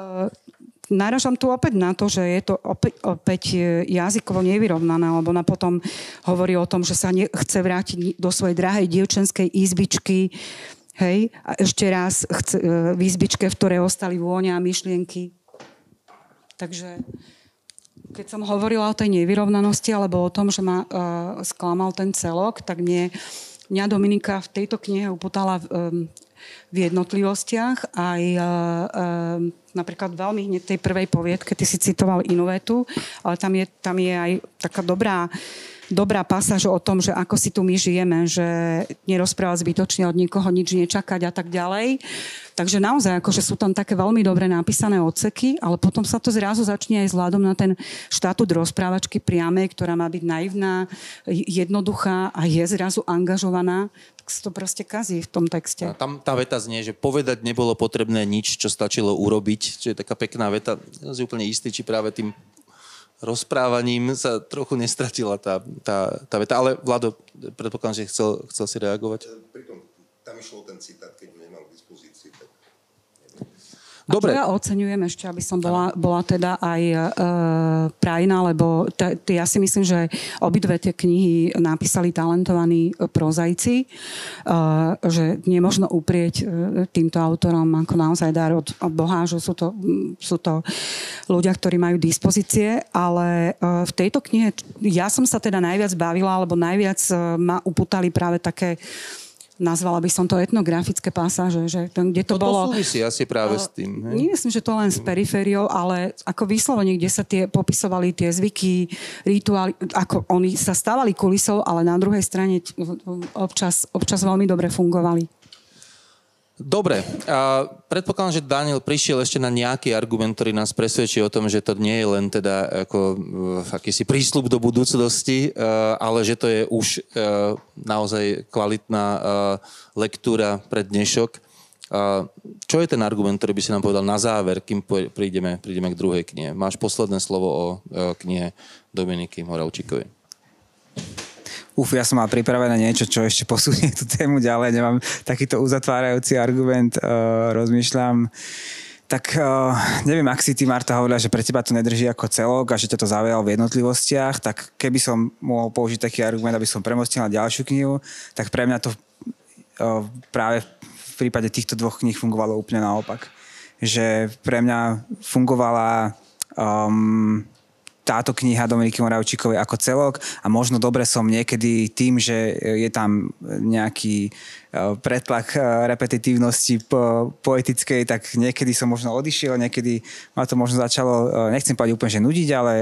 naražam tu opäť na to, že je to opäť, opäť jazykovo nevyrovnané, lebo ona potom hovorí o tom, že sa chce vrátiť do svojej drahej dievčenskej izbičky, hej, a ešte raz chce, e, v izbičke, v ktorej ostali vôňa a myšlienky. Takže keď som hovorila o tej nevyrovnanosti alebo o tom, že ma uh, sklamal ten celok, tak mne, mňa Dominika v tejto knihe uputala um, v jednotlivostiach. Aj uh, uh, napríklad veľmi hneď tej prvej poviedke, ty si citoval inú vetu, ale tam je, tam je aj taká dobrá dobrá pasáž o tom, že ako si tu my žijeme, že nerozprávať zbytočne od nikoho nič nečakať a tak ďalej. Takže naozaj, akože sú tam také veľmi dobre napísané odseky, ale potom sa to zrazu začne aj vzhľadom na ten štatút rozprávačky priamej, ktorá má byť naivná, jednoduchá a je zrazu angažovaná, to proste kazí v tom texte. A tam tá veta znie, že povedať nebolo potrebné nič, čo stačilo urobiť, čo je taká pekná veta. Ja som úplne istý, či práve tým rozprávaním sa trochu nestratila tá, tá, tá veta. Ale Vlado, predpokladám, že chcel, chcel si reagovať. Pritom tam išlo ten citát, keď nemal k dispozícii. Tak... Dobre. A to ja oceňujem ešte, aby som bola, bola teda aj e, prajná, lebo t- t- ja si myslím, že obidve tie knihy napísali talentovaní prozajci, e, že nemôžno uprieť e, týmto autorom ako naozaj dar od, od Boha, že sú to, sú to ľudia, ktorí majú dispozície, ale e, v tejto knihe ja som sa teda najviac bavila, alebo najviac e, ma uputali práve také nazvala by som to etnografické pasáže, že kde to Toto bolo... súvisí asi práve s tým. Hej? Nie myslím, že to len s perifériou, ale ako vyslovene, kde sa tie popisovali tie zvyky, rituály, ako oni sa stávali kulisou, ale na druhej strane občas, občas veľmi dobre fungovali. Dobre, a predpokladám, že Daniel prišiel ešte na nejaký argument, ktorý nás presvedčí o tom, že to nie je len teda ako uh, akýsi prísľub do budúcnosti, uh, ale že to je už uh, naozaj kvalitná lektúra pre dnešok. Čo je ten argument, ktorý by si nám povedal na záver, kým prídeme, prídeme k druhej knihe? Máš posledné slovo o knihe Dominiky Moravčíkovej. Uf, ja som mal pripravené niečo, čo ešte posunie tú tému ďalej. Nemám takýto uzatvárajúci argument. Uh, rozmýšľam. Tak uh, neviem, ak si ty, Marta, hovorila, že pre teba to nedrží ako celok a že ťa to zaujalo v jednotlivostiach, tak keby som mohol použiť taký argument, aby som premostil na ďalšiu knihu, tak pre mňa to uh, práve v prípade týchto dvoch kníh fungovalo úplne naopak. Že pre mňa fungovala um, táto kniha Dominiky Moravčíkovej ako celok a možno dobre som niekedy tým, že je tam nejaký e, pretlak e, repetitívnosti poetickej, tak niekedy som možno odišiel, niekedy ma to možno začalo, e, nechcem povedať úplne, že nudiť, ale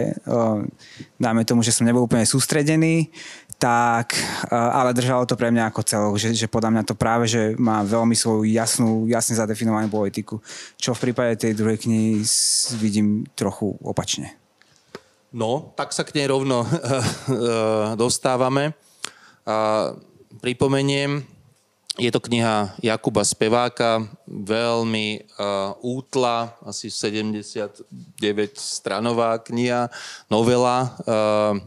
dáme tomu, že som nebol úplne sústredený, tak, ale držalo to pre mňa ako celok, že, že podľa mňa to práve, že má veľmi svoju jasnú, jasne zadefinovanú poetiku, čo v prípade tej druhej knihy vidím trochu opačne. No, tak sa k nej rovno dostávame. A pripomeniem, je to kniha Jakuba Speváka, veľmi uh, útla, asi 79 stranová kniha, novela. Uh,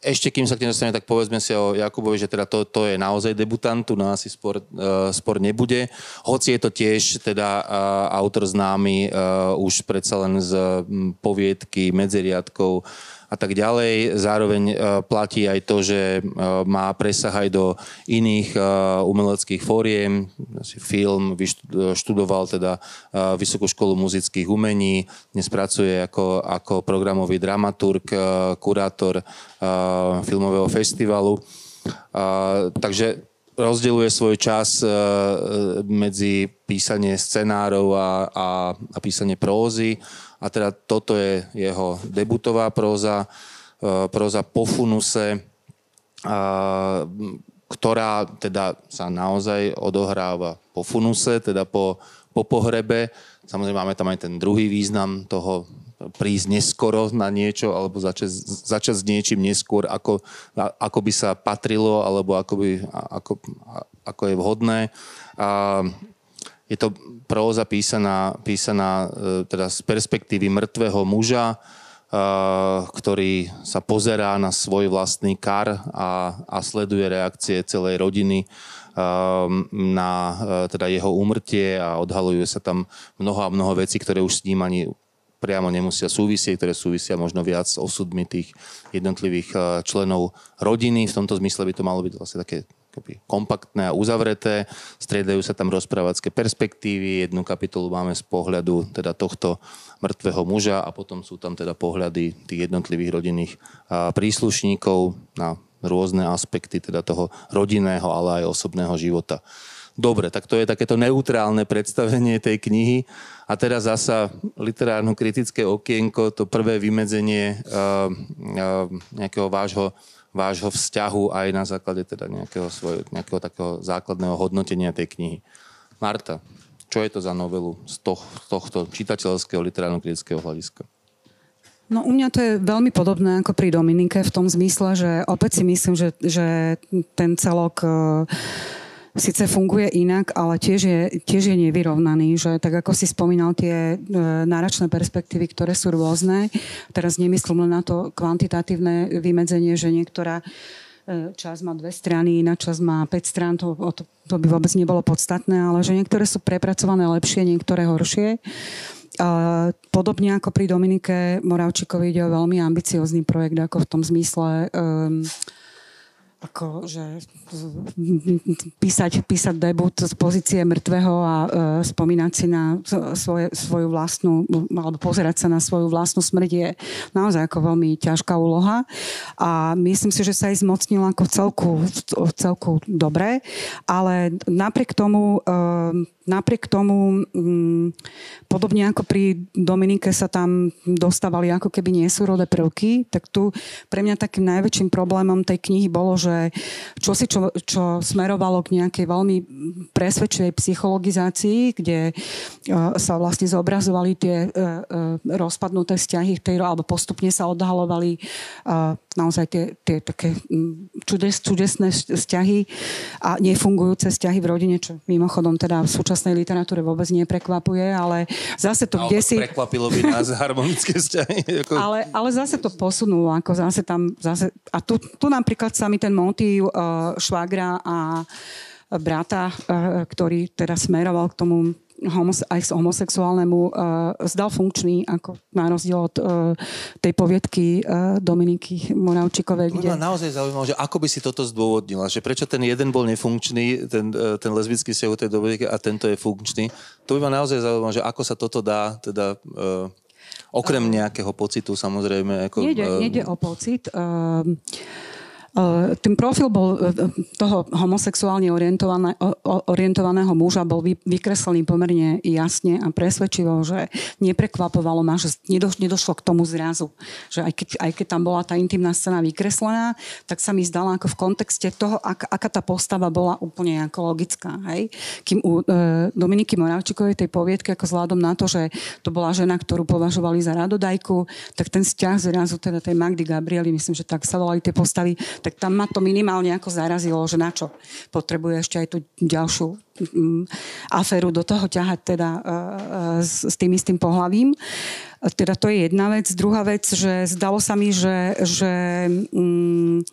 ešte kým sa k dostane, tak povedzme si o Jakubovi, že teda to, to je naozaj debutant, tu na asi spor, spor nebude. Hoci je to tiež teda autor známy už predsa len z poviedky medzi riadkov a tak ďalej. Zároveň e, platí aj to, že e, má presah aj do iných e, umeleckých fóriem. Film, študoval teda Vysokú školu muzických umení, dnes pracuje ako, ako programový dramaturg, kurátor filmového festivalu. Takže rozdeľuje svoj čas medzi písanie scenárov a, a, a písanie prózy a teda toto je jeho debutová próza, e, próza po funuse, ktorá teda sa naozaj odohráva po funuse, teda po, po pohrebe. Samozrejme máme tam aj ten druhý význam toho prísť neskoro na niečo alebo začať, začať s niečím neskôr, ako, ako by sa patrilo alebo ako, by, ako, ako je vhodné. A je to próza písaná, písaná e, teda z perspektívy mŕtvého muža, e, ktorý sa pozerá na svoj vlastný kar a, a sleduje reakcie celej rodiny e, na teda jeho úmrtie a odhalujú sa tam mnoho a mnoho vecí, ktoré už s ním ani priamo nemusia súvisieť, ktoré súvisia možno viac s osudmi tých jednotlivých členov rodiny. V tomto zmysle by to malo byť vlastne také akoby kompaktné a uzavreté. Striedajú sa tam rozprávacké perspektívy. Jednu kapitolu máme z pohľadu teda tohto mŕtvého muža a potom sú tam teda pohľady tých jednotlivých rodinných príslušníkov na rôzne aspekty teda toho rodinného, ale aj osobného života. Dobre, tak to je takéto neutrálne predstavenie tej knihy. A teraz zasa literárno-kritické okienko, to prvé vymedzenie uh, uh, nejakého vášho vášho vzťahu aj na základe teda nejakého, svojho, nejakého takého základného hodnotenia tej knihy. Marta, čo je to za novelu z, toh, z tohto čitateľského literárno-kritického hľadiska? No u mňa to je veľmi podobné ako pri Dominike v tom zmysle, že opäť si myslím, že, že ten celok uh, síce funguje inak, ale tiež je, tiež je nevyrovnaný, že tak ako si spomínal tie e, náročné perspektívy, ktoré sú rôzne, teraz nemyslím len na to kvantitatívne vymedzenie, že niektorá e, čas má dve strany, iná čas má 5 strán, to, to, to by vôbec nebolo podstatné, ale že niektoré sú prepracované lepšie, niektoré horšie. Podobne ako pri Dominike Moravčíkovi ide o veľmi ambiciózny projekt, ako v tom zmysle um, ako, že písať, písať debut z pozície mŕtvého a e, spomínať si na svoje, svoju vlastnú, alebo pozerať sa na svoju vlastnú smrť je naozaj ako veľmi ťažká úloha. A myslím si, že sa aj zmocnil ako celku, celku dobre, ale napriek tomu e, napriek tomu, mm, podobne ako pri Dominike sa tam dostávali ako keby nesúrodé prvky, tak tu pre mňa takým najväčším problémom tej knihy bolo, že čo si čo, čo smerovalo k nejakej veľmi presvedčivej psychologizácii, kde uh, sa vlastne zobrazovali tie uh, uh, rozpadnuté vzťahy, alebo postupne sa odhalovali naozaj tie, tie také mm, čudes, čudesné vzťahy a nefungujúce vzťahy v rodine, čo mimochodom teda v súčasnej literatúre vôbec neprekvapuje, ale zase to kde si... Prekvapilo by nás harmonické vzťahy. Ako... Ale, ale zase to posunulo, ako zase tam... Zase... A tu, tu napríklad sa mi ten motív uh, švagra a brata, uh, ktorý teda smeroval k tomu homose- aj homosexuálnemu uh, zdal funkčný, ako na rozdiel od uh, tej poviedky uh, Dominiky Moravčikovej. Kde... Mňa naozaj zaujímalo, že ako by si toto zdôvodnila, že prečo ten jeden bol nefunkčný, ten, uh, ten lesbický vzťah tej Dominiky a tento je funkčný. To by ma naozaj zaujímalo, že ako sa toto dá teda... Uh, Okrem nejakého pocitu, samozrejme. Ako, nejde, nejde o pocit. Uh, ten profil bol eh, toho homosexuálne orientované, orientovaného muža bol vykreslený pomerne jasne a presvedčivo, že neprekvapovalo ma, že nedošlo k tomu zrazu. Že aj keď, aj keď tam bola tá intimná scéna vykreslená, tak sa mi zdala ako v kontexte toho, ak, aká tá postava bola úplne ako logická. Hej? Kým u e, Dominiky Moravčikovej tej poviedky, ako vzhľadom na to, že to bola žena, ktorú považovali za radodajku, tak ten vzťah zrazu teda tej Magdy Gabrieli, myslím, že tak sa volali tie postavy, tak tam ma to minimálne ako zarazilo, že na čo potrebuje ešte aj tú ďalšiu um, aféru do toho ťahať teda uh, s, s tým istým pohlavím. Teda to je jedna vec. Druhá vec, že zdalo sa mi, že, že um,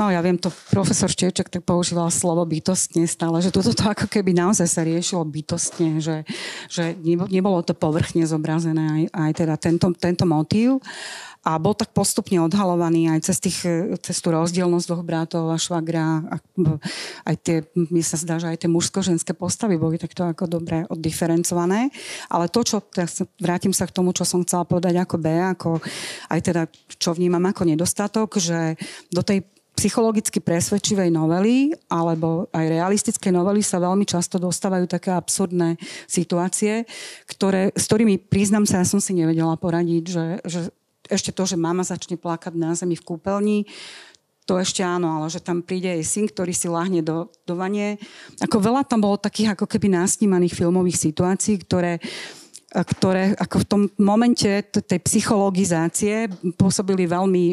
No ja viem, to profesor Števček tak používal slovo bytostne stále, že toto to ako keby naozaj sa riešilo bytostne, že, že nebolo to povrchne zobrazené aj, aj teda tento, tento motív a bol tak postupne odhalovaný aj cez, tých, cez tú rozdielnosť dvoch bratov a švagra. A, aj tie, mi sa zdá, že aj tie mužsko-ženské postavy boli takto ako dobre oddiferencované. Ale to, čo, teraz vrátim sa k tomu, čo som chcela povedať ako B, ako aj teda, čo vnímam ako nedostatok, že do tej psychologicky presvedčivej novely alebo aj realistické novely sa veľmi často dostávajú také absurdné situácie, ktoré, s ktorými, priznám sa, ja som si nevedela poradiť, že, že ešte to, že mama začne plakať na zemi v kúpeľni, to ešte áno, ale že tam príde aj syn, ktorý si láhne do, do vanie. Ako veľa tam bolo takých ako keby násnímaných filmových situácií, ktoré ktoré ako v tom momente tej psychologizácie pôsobili veľmi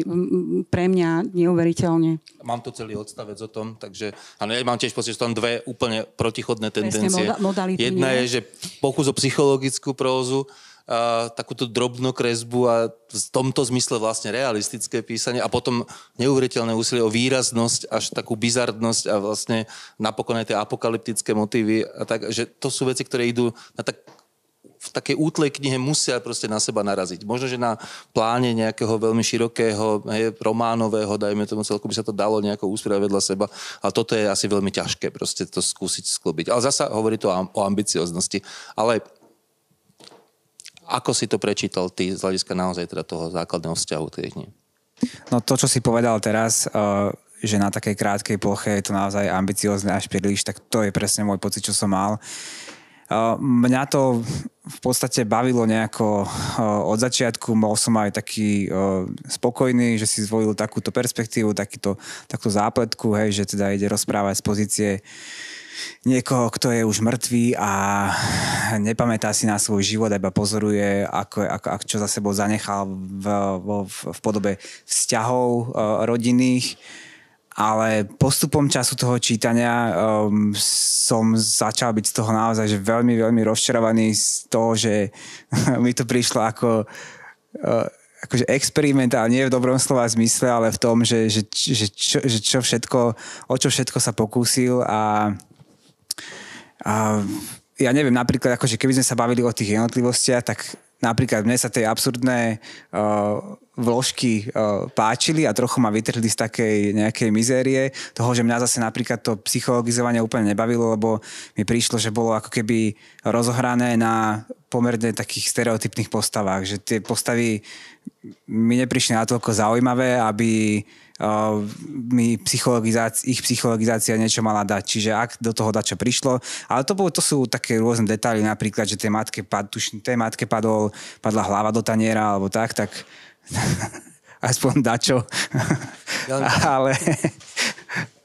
pre mňa neuveriteľne. Mám tu celý odstavec o tom, takže áno, ja mám tiež pocit, že tam dve úplne protichodné tendencie. Presne, modality, Jedna nie? je, že pokus o psychologickú prózu, a takúto drobnú kresbu a v tomto zmysle vlastne realistické písanie a potom neuveriteľné úsilie o výraznosť až takú bizardnosť a vlastne napokon aj tie apokalyptické motívy a tak, že to sú veci, ktoré idú na tak v takej útlej knihe musia proste na seba naraziť. Možno, že na pláne nejakého veľmi širokého, hej, románového, dajme tomu celku, by sa to dalo nejako usporiadať vedľa seba, ale toto je asi veľmi ťažké proste to skúsiť sklobiť. Ale zasa hovorí to o ambicioznosti. Ale ako si to prečítal ty z hľadiska naozaj teda toho základného vzťahu tej knihy? No to, čo si povedal teraz, uh, že na takej krátkej ploche je to naozaj ambiciozne až príliš, tak to je presne môj pocit, čo som mal. Mňa to v podstate bavilo nejako od začiatku, bol som aj taký spokojný, že si zvolil takúto perspektívu, takýto, takú zápletku, hej, že teda ide rozprávať z pozície niekoho, kto je už mŕtvý a nepamätá si na svoj život, iba pozoruje, ako, ako, ako čo za sebou zanechal v, v, v podobe vzťahov rodinných. Ale postupom času toho čítania um, som začal byť z toho naozaj že veľmi, veľmi rozčarovaný z toho, že mi to prišlo ako uh, akože experiment, ale nie v dobrom slova zmysle, ale v tom, že, že, že, čo, že čo všetko, o čo všetko sa pokúsil a, a ja neviem, napríklad, akože keby sme sa bavili o tých jednotlivostiach, tak napríklad mne sa tie absurdné uh, vložky uh, páčili a trochu ma vytrhli z takej nejakej mizérie. Toho, že mňa zase napríklad to psychologizovanie úplne nebavilo, lebo mi prišlo, že bolo ako keby rozohrané na pomerne takých stereotypných postavách, že tie postavy mi neprišli natoľko zaujímavé, aby uh, mi psychologizácia, ich psychologizácia niečo mala dať. Čiže ak do toho dačo prišlo, ale to, bolo, to sú také rôzne detaily, napríklad, že tej matke, pad, tuš, tej matke padol, padla hlava do taniera alebo tak, tak aspoň dačo. ale,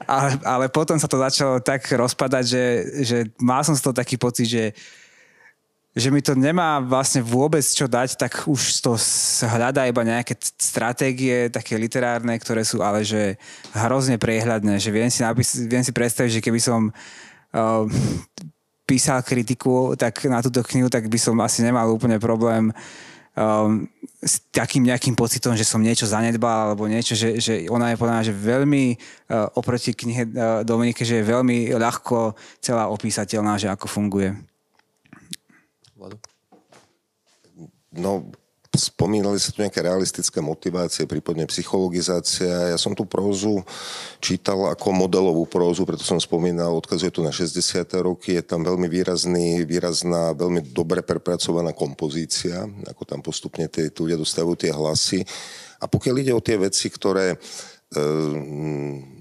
ale, ale potom sa to začalo tak rozpadať, že, že mal som z toho taký pocit, že že mi to nemá vlastne vôbec čo dať, tak už to hľadá iba nejaké stratégie také literárne, ktoré sú ale že hrozne priehľadné, že viem si, napis- viem si predstaviť, že keby som uh, písal kritiku tak na túto knihu, tak by som asi nemal úplne problém um, s takým nejakým pocitom, že som niečo zanedbal alebo niečo, že, že ona je podľa že veľmi uh, oproti knihe uh, Dominike, že je veľmi ľahko celá opísateľná, že ako funguje. No, spomínali sa tu nejaké realistické motivácie, prípadne psychologizácia. Ja som tú prózu čítal ako modelovú prózu, preto som spomínal, odkazuje tu na 60. roky, je tam veľmi výrazný, výrazná, veľmi dobre prepracovaná kompozícia, ako tam postupne tí ľudia dostávajú tie hlasy. A pokiaľ ide o tie veci, ktoré e,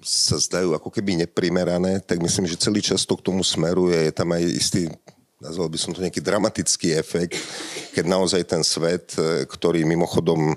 sa zdajú ako keby neprimerané, tak myslím, že celý čas to k tomu smeruje. Je tam aj istý nazval by som to nejaký dramatický efekt, keď naozaj ten svet, e, ktorý mimochodom e,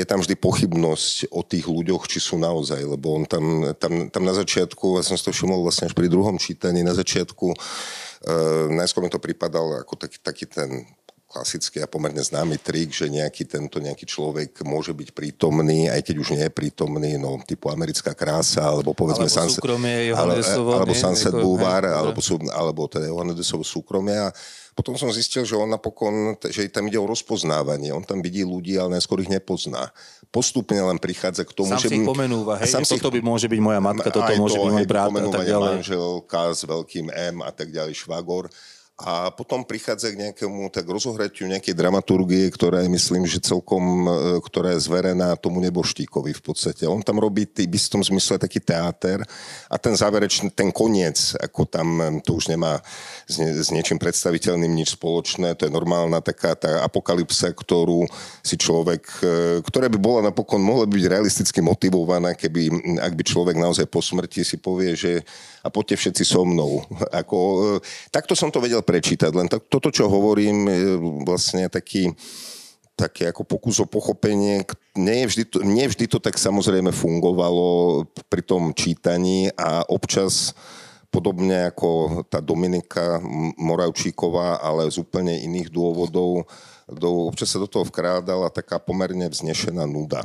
je tam vždy pochybnosť o tých ľuďoch, či sú naozaj, lebo on tam, tam, tam na začiatku, ja som si to všimol vlastne až pri druhom čítaní, na začiatku, uh, najskôr mi to pripadal ako taký, taký ten klasický a pomerne známy trik, že nejaký tento nejaký človek môže byť prítomný, aj keď už nie je prítomný, no typu americká krása, alebo povedzme alebo Sunset, súkromie ale, alebo nie? Sunset Ako- Boulevard, hej, alebo, sú, alebo teda Johannesovo súkromie. A potom som zistil, že on napokon, že tam ide o rozpoznávanie. On tam vidí ľudí, ale najskôr ich nepozná. Postupne len prichádza k tomu, Sám že... si ich pomenúva, hej, Sám si ich- toto by môže byť moja matka, toto môže byť môj brat a tak ďalej. manželka s veľkým M a tak ďalej, švagor. A potom prichádza k nejakému tak rozohratiu nejakej dramaturgie, ktorá je, myslím, že celkom, e, ktorá je zverená tomu neboštíkovi v podstate. On tam robí tý, v istom zmysle taký teáter a ten záverečný, ten koniec, ako tam, e, to už nemá s, ne, s niečím predstaviteľným nič spoločné, to je normálna taká tá apokalypsa, ktorú si človek, e, ktorá by bola napokon, mohla byť realisticky motivovaná, keby, ak by človek naozaj po smrti si povie, že a poďte všetci so mnou. Ako, takto som to vedel prečítať, len tak, toto, čo hovorím, je vlastne taký, také ako pokus o pochopenie. Nie vždy, to, nie vždy to tak samozrejme fungovalo pri tom čítaní a občas podobne ako tá Dominika Moravčíková, ale z úplne iných dôvodov, do, občas sa do toho vkrádala taká pomerne vznešená nuda.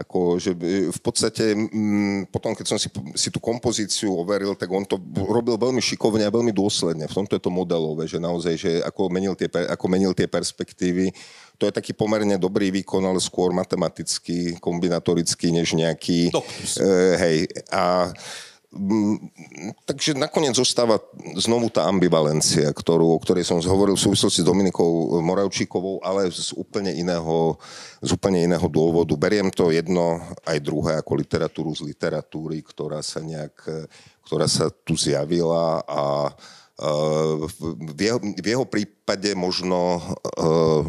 Ako, že v podstate mm, potom, keď som si, si tú kompozíciu overil, tak on to robil veľmi šikovne a veľmi dôsledne. V tomto je to modelové, že naozaj, že ako menil tie, ako menil tie perspektívy. To je taký pomerne dobrý výkon, ale skôr matematický, kombinatorický, než nejaký... Doktus. E, hej, a takže nakoniec zostáva znovu tá ambivalencia, ktorú, o ktorej som hovoril v súvislosti s Dominikou Moravčíkovou, ale z úplne iného, z úplne iného dôvodu. Beriem to jedno aj druhé ako literatúru z literatúry, ktorá sa nejak, ktorá sa tu zjavila a Uh, v, jeho, v jeho prípade možno uh,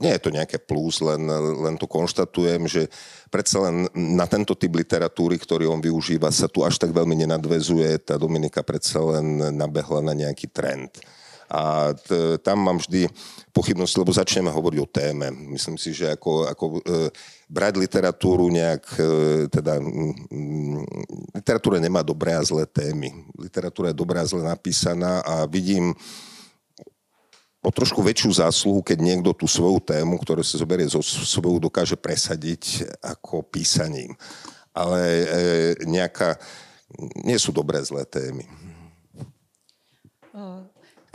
nie je to nejaké plus, len, len to konštatujem, že predsa len na tento typ literatúry, ktorý on využíva, sa tu až tak veľmi nenadvezuje. Tá Dominika predsa len nabehla na nejaký trend. A t- tam mám vždy pochybnosti, lebo začneme hovoriť o téme. Myslím si, že ako, ako e, brať literatúru nejak, e, teda mm, literatúra nemá dobré a zlé témy. Literatúra je dobrá a zle napísaná a vidím o trošku väčšiu zásluhu, keď niekto tú svoju tému, ktorú si zoberie zo sebou, dokáže presadiť ako písaním. Ale e, nejaká, nie sú dobré zlé témy.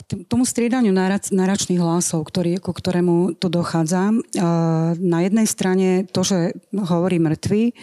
K tomu striedaniu náračných hlasov, ktorý, ku ktorému tu dochádza. eh, Na jednej strane to, že hovorí mŕtvy eh,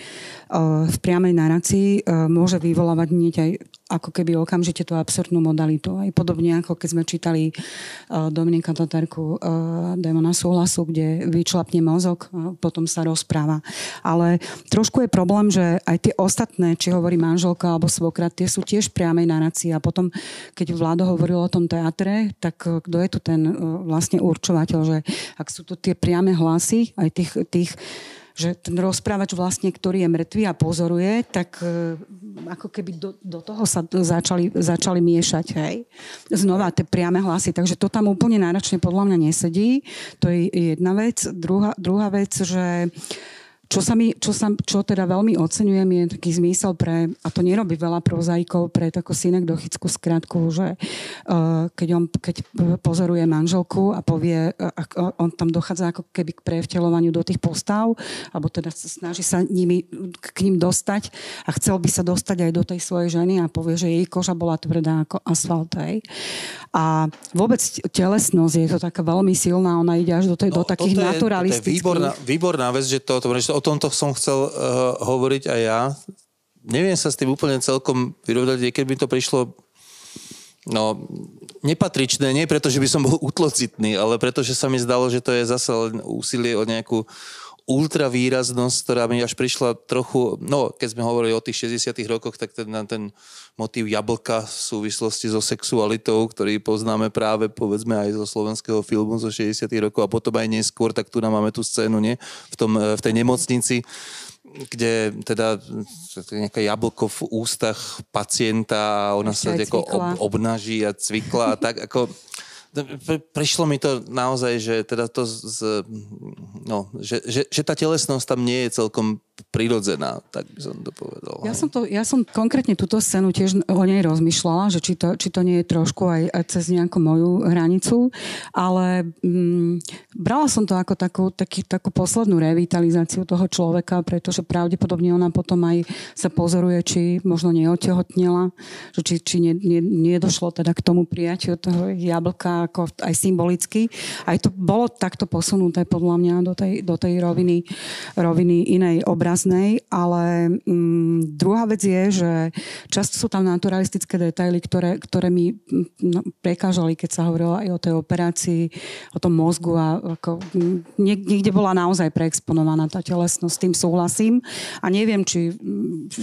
v priamej narácii eh, môže vyvolávať hneď aj ako keby okamžite tú absurdnú modalitu. Aj podobne ako keď sme čítali eh, Dominika Tatarku eh, Démona súhlasu, kde vyčlapne mozog a potom sa rozpráva. Ale trošku je problém, že aj tie ostatné, či hovorí manželka alebo svokrat, tie sú tiež priamej narácii. A potom, keď Vlado hovoril o tom teatre, tak eh, kto je tu ten eh, vlastne určovateľ, že ak sú tu tie priame hlasy, aj tých, tých že ten rozprávač vlastne, ktorý je mŕtvý a pozoruje, tak e, ako keby do, do toho sa začali, začali miešať, hej. Znova tie priame hlasy, takže to tam úplne náročne podľa mňa nesedí. To je jedna vec. Druhá, druhá vec, že čo, sa mi, čo, sa, čo teda veľmi oceňujem, je taký zmysel pre, a to nerobí veľa prozaikov, pre takú synekdochickú skratku, že uh, keď on keď pozoruje manželku a povie, uh, on tam dochádza ako keby k prevteľovaniu do tých postav, alebo teda snaží sa nimi, k ním dostať a chcel by sa dostať aj do tej svojej ženy a povie, že jej koža bola tvrdá ako asfalt. Hej. A vôbec telesnosť je to taká veľmi silná, ona ide až do, tej, no, do takých naturalistických... To je výborná, výborná vec, že to, to, že o tomto som chcel uh, hovoriť aj ja. Neviem sa s tým úplne celkom vyrovnať, keď by to prišlo no, nepatričné, nie preto, že by som bol utlocitný, ale preto, že sa mi zdalo, že to je zase úsilie o nejakú ultravýraznosť, ktorá mi až prišla trochu, no keď sme hovorili o tých 60 rokoch, tak ten, ten motív jablka v súvislosti so sexualitou, ktorý poznáme práve povedzme aj zo slovenského filmu zo 60 rokov a potom aj neskôr, tak tu nám máme tú scénu, nie? V, tom, v tej nemocnici, kde teda nejaké jablko v ústach pacienta a ona Ešte sa ako ob, obnaží a cvikla a tak ako prišlo mi to naozaj, že teda to z, no, že, že, že tá telesnosť tam nie je celkom prirodzená, tak by som to povedal. Ja som, to, ja som konkrétne túto scénu tiež o nej rozmýšľala, že či to, či to nie je trošku aj, cez nejakú moju hranicu, ale mm, brala som to ako takú, taký, takú poslednú revitalizáciu toho človeka, pretože pravdepodobne ona potom aj sa pozoruje, či možno neotehotnela, že či, či nie, nie, nedošlo teda k tomu prijatiu toho jablka ako aj symbolicky. Aj to bolo takto posunuté podľa mňa do tej, do tej roviny, roviny inej oblasti obraznej, ale mm, druhá vec je, že často sú tam naturalistické detaily, ktoré, ktoré mi mm, no, prekážali, keď sa hovorilo aj o tej operácii, o tom mozgu a ako, mm, niekde bola naozaj preexponovaná tá telesnosť, s tým súhlasím a neviem, či mm,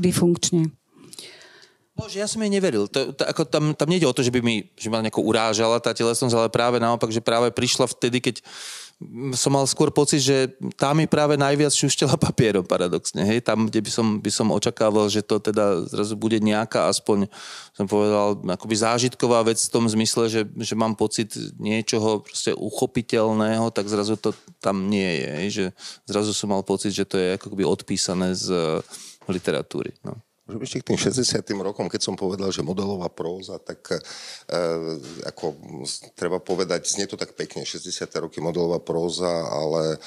vždy funkčne. Bože, ja som jej neveril. To, to, ako tam, tam nejde o to, že by mi že ma nejako urážala tá telesnosť, ale práve naopak, že práve prišla vtedy, keď som mal skôr pocit, že tá mi práve najviac šuštela papierom paradoxne. Hej? Tam, kde by som, by som očakával, že to teda zrazu bude nejaká aspoň, som povedal, akoby zážitková vec v tom zmysle, že, že mám pocit niečoho proste uchopiteľného, tak zrazu to tam nie je. Hej? Že zrazu som mal pocit, že to je akoby odpísané z literatúry. No. Možno ešte k tým 60. rokom, keď som povedal, že modelová próza, tak e, ako treba povedať, znie to tak pekne, 60. roky modelová próza, ale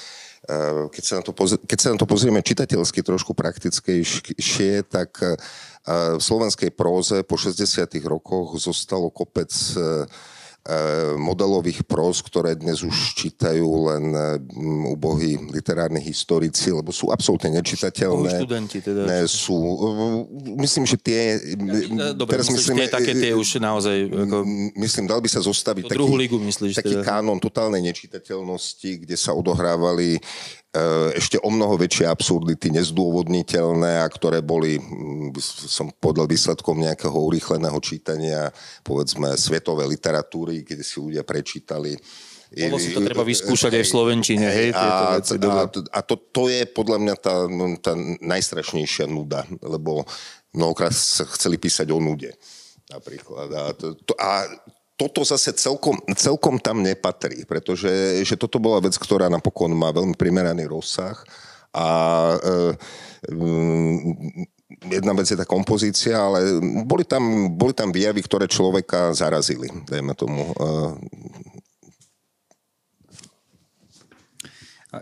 e, keď, sa na to pozri, keď sa na to pozrieme čitateľsky trošku praktickejšie, tak e, v slovenskej próze po 60. rokoch zostalo kopec E, modelových pros, ktoré dnes už čítajú len ubohí literárni historici, lebo sú absolútne nečitateľné. študenti teda. Ne, sú, myslím, že tie... Dobre, teraz myslím, tie také tie už naozaj... Ako... Myslím, dal by sa zostaviť taký, ligu, myslíš, taký teda. kánon totálnej nečitateľnosti, kde sa odohrávali ešte o mnoho väčšie absurdity, nezdôvodniteľné a ktoré boli, mm, som podal výsledkom nejakého urýchleného čítania, povedzme, svetovej literatúry, kde si ľudia prečítali Bolo si to treba vyskúšať aj v Slovenčine, hej, a, veci. A, a to, to je podľa mňa tá, tá najstrašnejšia nuda, lebo mnohokrát sa chceli písať o nude napríklad. A, to, to, a toto zase celkom, celkom tam nepatrí, pretože že toto bola vec, ktorá napokon má veľmi primeraný rozsah a e, jedna vec je tá kompozícia, ale boli tam, boli tam výjavy, ktoré človeka zarazili, dajme tomu. E,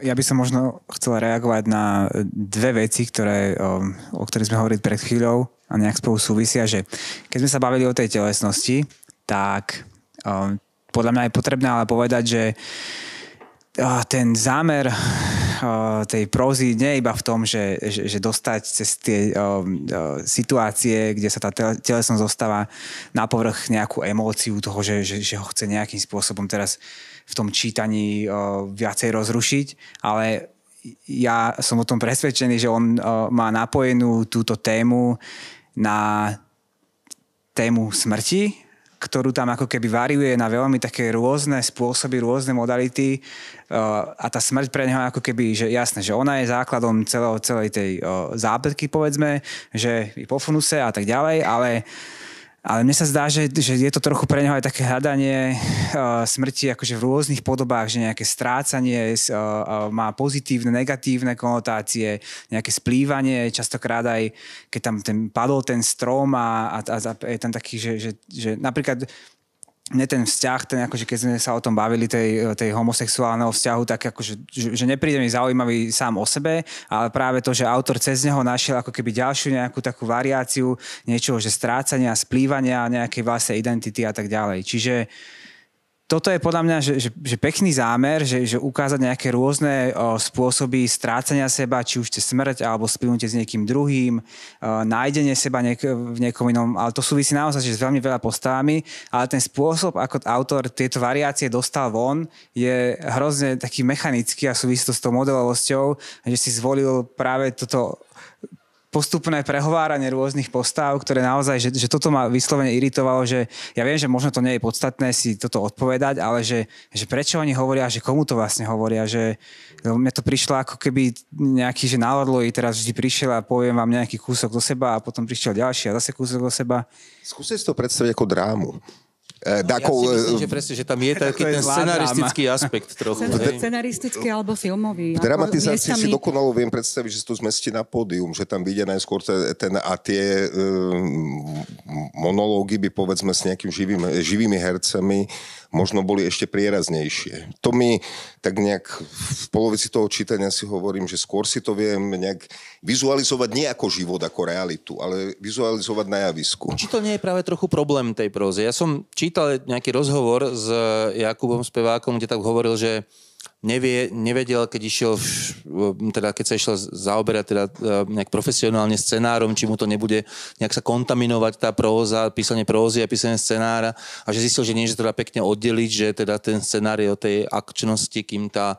ja by som možno chcel reagovať na dve veci, ktoré, o, o ktorých sme hovorili pred chvíľou a nejak spolu súvisia, že keď sme sa bavili o tej telesnosti, tak um, podľa mňa je potrebné ale povedať, že uh, ten zámer uh, tej prózy nie je iba v tom, že, že, že dostať cez tie uh, uh, situácie, kde sa tá telesnosť zostáva na povrch nejakú emóciu toho, že, že, že ho chce nejakým spôsobom teraz v tom čítaní viacej rozrušiť, ale ja som o tom presvedčený, že on má napojenú túto tému na tému smrti, ktorú tam ako keby variuje na veľmi také rôzne spôsoby, rôzne modality uh, a tá smrť pre neho ako keby, že jasné, že ona je základom celého, celej tej uh, zápletky povedzme, že je po funuse a tak ďalej, ale uh, ale mne sa zdá, že, že je to trochu pre neho aj také hľadanie uh, smrti akože v rôznych podobách, že nejaké strácanie uh, uh, má pozitívne, negatívne konotácie, nejaké splývanie, častokrát aj keď tam ten, padol ten strom a, a, a je tam taký, že, že, že napríklad mne ten vzťah, ten akože keď sme sa o tom bavili, tej, tej homosexuálneho vzťahu, tak akože, že, že nepríde mi zaujímavý sám o sebe, ale práve to, že autor cez neho našiel ako keby ďalšiu nejakú takú variáciu niečoho, že strácania, splývania nejakej vlastnej identity a tak ďalej. Čiže toto je podľa mňa že, že, že pekný zámer, že, že ukázať nejaké rôzne o, spôsoby strácania seba, či už cez smrť, alebo splnutie s niekým druhým, o, nájdenie seba niek- v niekom inom, ale to súvisí naozaj že s veľmi veľa postavami, ale ten spôsob, ako autor tieto variácie dostal von, je hrozne taký mechanický a súvisí to s tou modelovosťou, že si zvolil práve toto postupné prehováranie rôznych postav, ktoré naozaj, že, že toto ma vyslovene iritovalo, že ja viem, že možno to nie je podstatné si toto odpovedať, ale že, že prečo oni hovoria, že komu to vlastne hovoria, že mne to prišlo ako keby nejaký, že i teraz vždy prišiel a poviem vám nejaký kúsok do seba a potom prišiel ďalší a zase kúsok do seba. Skúste si to predstaviť ako drámu E, Ja si myslím, e, že presne, že tam je taký ten scenaristický aspekt trochu. Scenaristický alebo filmový. v dramatizácii si dokonalo viem predstaviť, že sa to zmestí na pódium, že tam vyjde najskôr te- ten, a tie um, monológy by povedzme s nejakým živým, živými hercami možno boli ešte prieraznejšie. To mi tak nejak v polovici toho čítania si hovorím, že skôr si to viem nejak vizualizovať nie ako život, ako realitu, ale vizualizovať na javisku. Či to nie je práve trochu problém tej prózy? Ja som čítal nejaký rozhovor s Jakubom Spevákom, kde tak hovoril, že nevie, nevedel, keď išiel, teda keď sa išiel zaoberať teda e, nejak profesionálne scenárom, či mu to nebude nejak sa kontaminovať tá próza, písanie prózy a písanie scenára. A že zistil, že nie, že dá pekne oddeliť, že teda ten scenár je o tej akčnosti, kým tá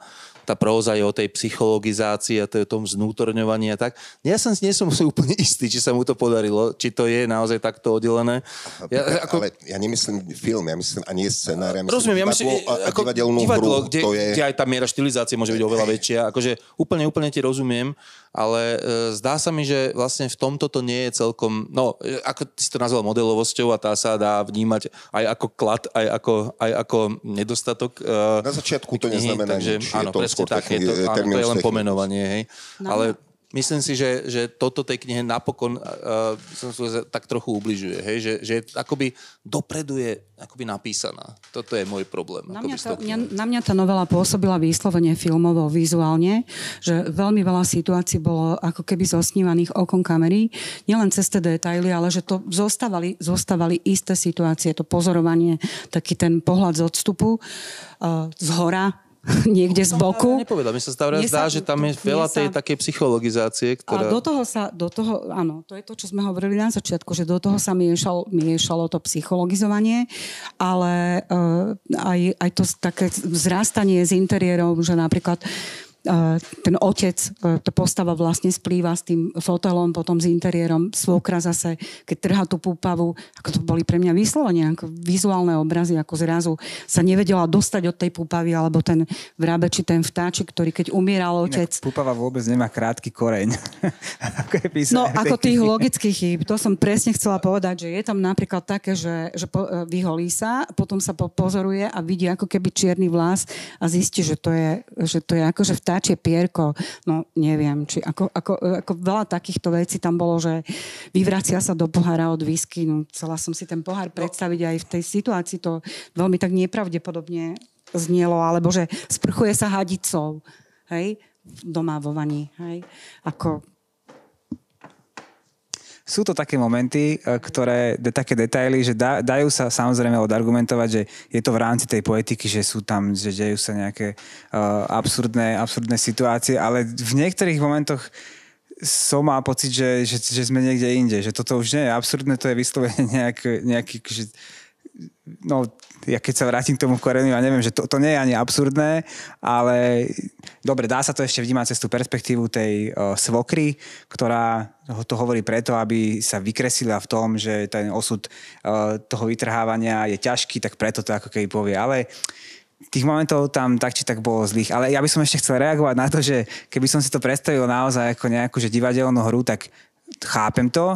tá próza je o tej psychologizácii a to je o tom znútorňovaní a tak. Ja som, nie som si úplne istý, či sa mu to podarilo, či to je naozaj takto oddelené. Ja, ako... Ale ja nemyslím film, ja myslím ani scenár, ja myslím Rozumiem, ja myslím, divadlo a, ako divadlo, hru. kde, je... kde aj tá miera štilizácie môže byť oveľa väčšia. Akože úplne, úplne ti rozumiem, ale e, zdá sa mi, že vlastne v tomto to nie je celkom, no, e, ako ty si to nazval modelovosťou a tá sa dá vnímať aj ako klad, aj ako, aj ako nedostatok. E, Na začiatku to knihy, neznamená takže, nič, je Áno, to presne skôr tak, je to, áno, je len pomenovanie, hej. No, ale no. Myslím si, že, že toto tej knihe napokon uh, som tak trochu ubližuje, hej? Že, že akoby dopredu je akoby napísaná. Toto je môj problém. Na mňa, tá, mňa, na mňa tá novela pôsobila výslovene filmovo, vizuálne, že veľmi veľa situácií bolo ako keby zosnívaných okom kamery, nielen cez tie detaily, ale že to zostávali, zostávali isté situácie, to pozorovanie, taký ten pohľad z odstupu, uh, z hora, niekde z boku. Ja nepovedal, mi sa Mne zdá, sa- že tam je veľa tej sa- takej psychologizácie, A ktorá... do toho sa, do toho, áno, to je to, čo sme hovorili na začiatku, že do toho sa miešal, miešalo to psychologizovanie, ale uh, aj, aj to také vzrastanie s interiérom, že napríklad uh, ten otec, uh, tá postava vlastne splýva s tým fotelom, potom s interiérom, svokra zase, keď trhá tú púpavu, ako to boli pre mňa vyslovene, ako vizuálne obrazy, ako zrazu sa nevedela dostať od tej púpavy, alebo ten vrabe, či ten vtáčik, ktorý keď umieral otec, Inak Púpava vôbec nemá krátky koreň. ako je písané No ako tých logických chýb, to som presne chcela povedať, že je tam napríklad také, že, že po, e, vyholí sa, potom sa po, pozoruje a vidí ako keby čierny vlas a zistí, že to je, že to je akože vtáčie pierko. No neviem, či ako, ako, ako veľa takýchto vecí tam bolo, že vyvracia sa do pohára od whisky. No, chcela som si ten pohár predstaviť aj v tej situácii. To veľmi tak nepravdepodobne znielo, alebo že sprchuje sa hadicou. Hej? Doma vo vani. Hej? Ako, sú to také momenty, e, ktoré, také detaily, že dajú sa samozrejme odargumentovať, že je to v rámci tej poetiky, že sú tam, že dejú sa nejaké uh, absurdné, absurdné situácie, ale v niektorých momentoch som mal pocit, že, že, že sme niekde inde, že toto už nie je absurdné, to je vyslovene nejak, nejaký, že, no, ja keď sa vrátim k tomu koreniu, ja neviem, že to, to nie je ani absurdné, ale dobre, dá sa to ešte vnímať cez tú perspektívu tej uh, svokry, ktorá to hovorí preto, aby sa vykresila v tom, že ten osud uh, toho vytrhávania je ťažký, tak preto to ako keby povie. Ale tých momentov tam tak či tak bolo zlých. Ale ja by som ešte chcel reagovať na to, že keby som si to predstavil naozaj ako nejakú že divadelnú hru, tak chápem to.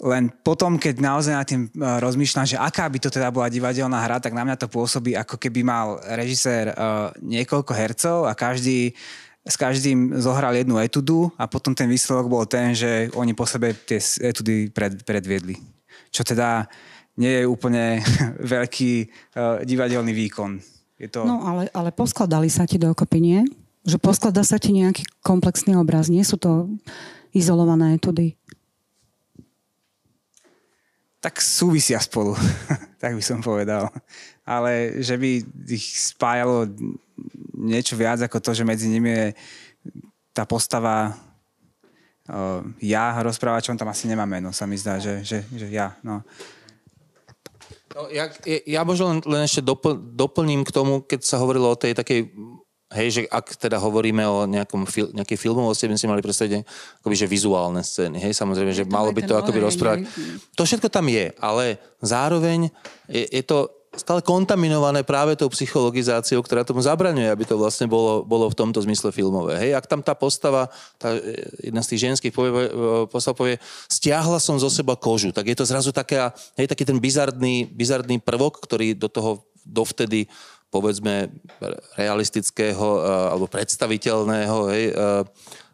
Len potom, keď naozaj nad tým eh, rozmýšľam, že aká by to teda bola divadelná hra, tak na mňa to pôsobí, ako keby mal režisér uh, niekoľko hercov a každý s každým zohral jednu etudu a potom ten výsledok bol ten, že oni po sebe tie etudy pred, predviedli. Čo teda nie je úplne veľký uh, divadelný výkon. Je to... No ale, ale poskladali sa ti dokopy, nie? Že poskladá sa ti nejaký komplexný obraz, nie sú to izolované etudy. Tak súvisia spolu, tak by som povedal. Ale že by ich spájalo niečo viac ako to, že medzi nimi je tá postava uh, ja rozprávačom tam asi nemá meno, sa mi zdá, že, že, že ja. No. No, ja, ja možno len, len ešte dopl, doplním k tomu, keď sa hovorilo o tej takej Hej, že ak teda hovoríme o nejakom fil, nejakej filmovosti, by sme si mali predstaviť akoby, že vizuálne scény. Hej, samozrejme, že malo by to akoby rozprávať. To všetko tam je, ale zároveň je, je to stále kontaminované práve tou psychologizáciou, ktorá tomu zabraňuje, aby to vlastne bolo, bolo v tomto zmysle filmové. Hej, ak tam tá postava, tá jedna z tých ženských povie, postav povie, stiahla som zo seba kožu, tak je to zrazu taká, hej, taký ten bizardný, bizardný prvok, ktorý do toho dovtedy povedzme realistického alebo predstaviteľného hej,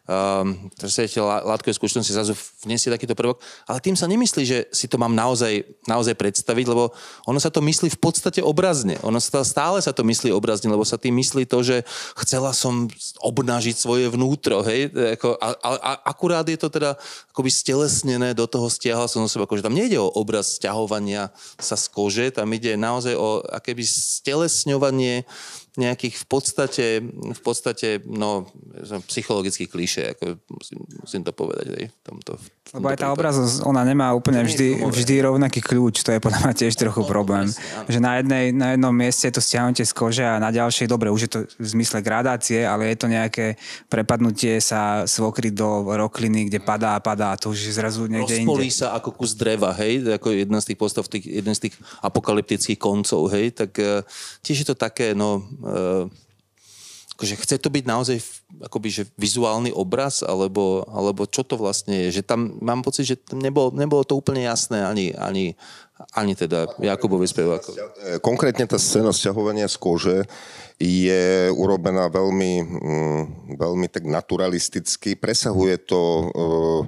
um, predstaviteľ látkovej skúšnosti zrazu vniesie takýto prvok, ale tým sa nemyslí, že si to mám naozaj, naozaj predstaviť, lebo ono sa to myslí v podstate obrazne. Ono sa stále sa to myslí obrazne, lebo sa tým myslí to, že chcela som obnažiť svoje vnútro, hej, ako, a, a, a, akurát je to teda akoby stelesnené do toho stiahla som zo seba kože. Tam nejde o obraz stiahovania sa z kože, tam ide naozaj o akéby stelesňovanie nejakých v podstate, v podstate no, psychologických kliše, ako musím, musím to povedať. Aj, tomto, v tomto Lebo aj tá obrazosť, ona nemá úplne vždy, vždy rovnaký kľúč, to je podľa mňa tiež trochu no, problém. Že na, jednej, na jednom mieste je to stiahnutie z kože a na ďalšej, dobre, už je to v zmysle gradácie, ale je to nejaké prepadnutie sa svokry do rokliny, kde padá a padá a to už je zrazu niekde Rozpolí inde. sa ako kus dreva, hej, ako jedna z tých postav, tých, jeden z tých apokalyptických koncov, hej, tak uh, tiež je to také, no, akože chce to byť naozaj akoby, že vizuálny obraz, alebo, alebo čo to vlastne je. Že tam mám pocit, že nebolo, nebolo to úplne jasné ani, ani, ani teda Jakubovi spevákovi. Konkrétne tá scéna sťahovania z kože je urobená veľmi, mm, veľmi tak naturalisticky. Presahuje to uh,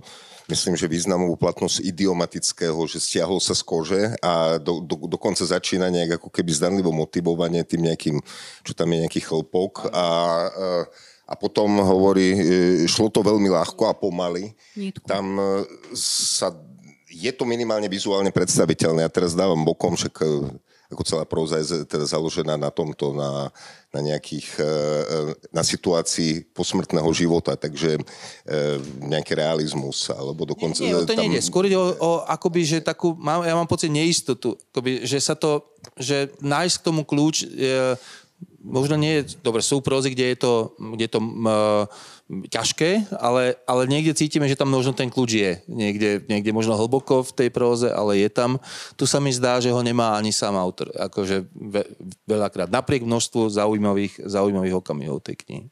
myslím, že významovú platnosť idiomatického, že stiahol sa z kože a do, do, dokonca začína nejak ako keby zdanlivo motivovanie tým nejakým, čo tam je nejaký chlpok a, a potom hovorí, e, šlo to veľmi ľahko a pomaly. Nítku. Tam e, sa, je to minimálne vizuálne predstaviteľné. Ja teraz dávam bokom, však e, ako celá próza je teda založená na tomto, na, na nejakých, e, e, na situácii posmrtného života, takže e, nejaký realizmus, alebo dokonca... Nie, nie, to tam... nejde. Skôr ide o, o akoby, že takú, mám, ja mám pocit neistotu, akoby, že sa to, že nájsť k tomu kľúč, je, možno nie je, dobre, sú prózy, kde je to, kde je to uh, ťažké, ale, ale niekde cítime, že tam možno ten kľúč je. Niekde, niekde možno hlboko v tej próze, ale je tam. Tu sa mi zdá, že ho nemá ani sám autor. Akože ve, veľakrát. Napriek množstvu zaujímavých, zaujímavých okamihov tej knihy.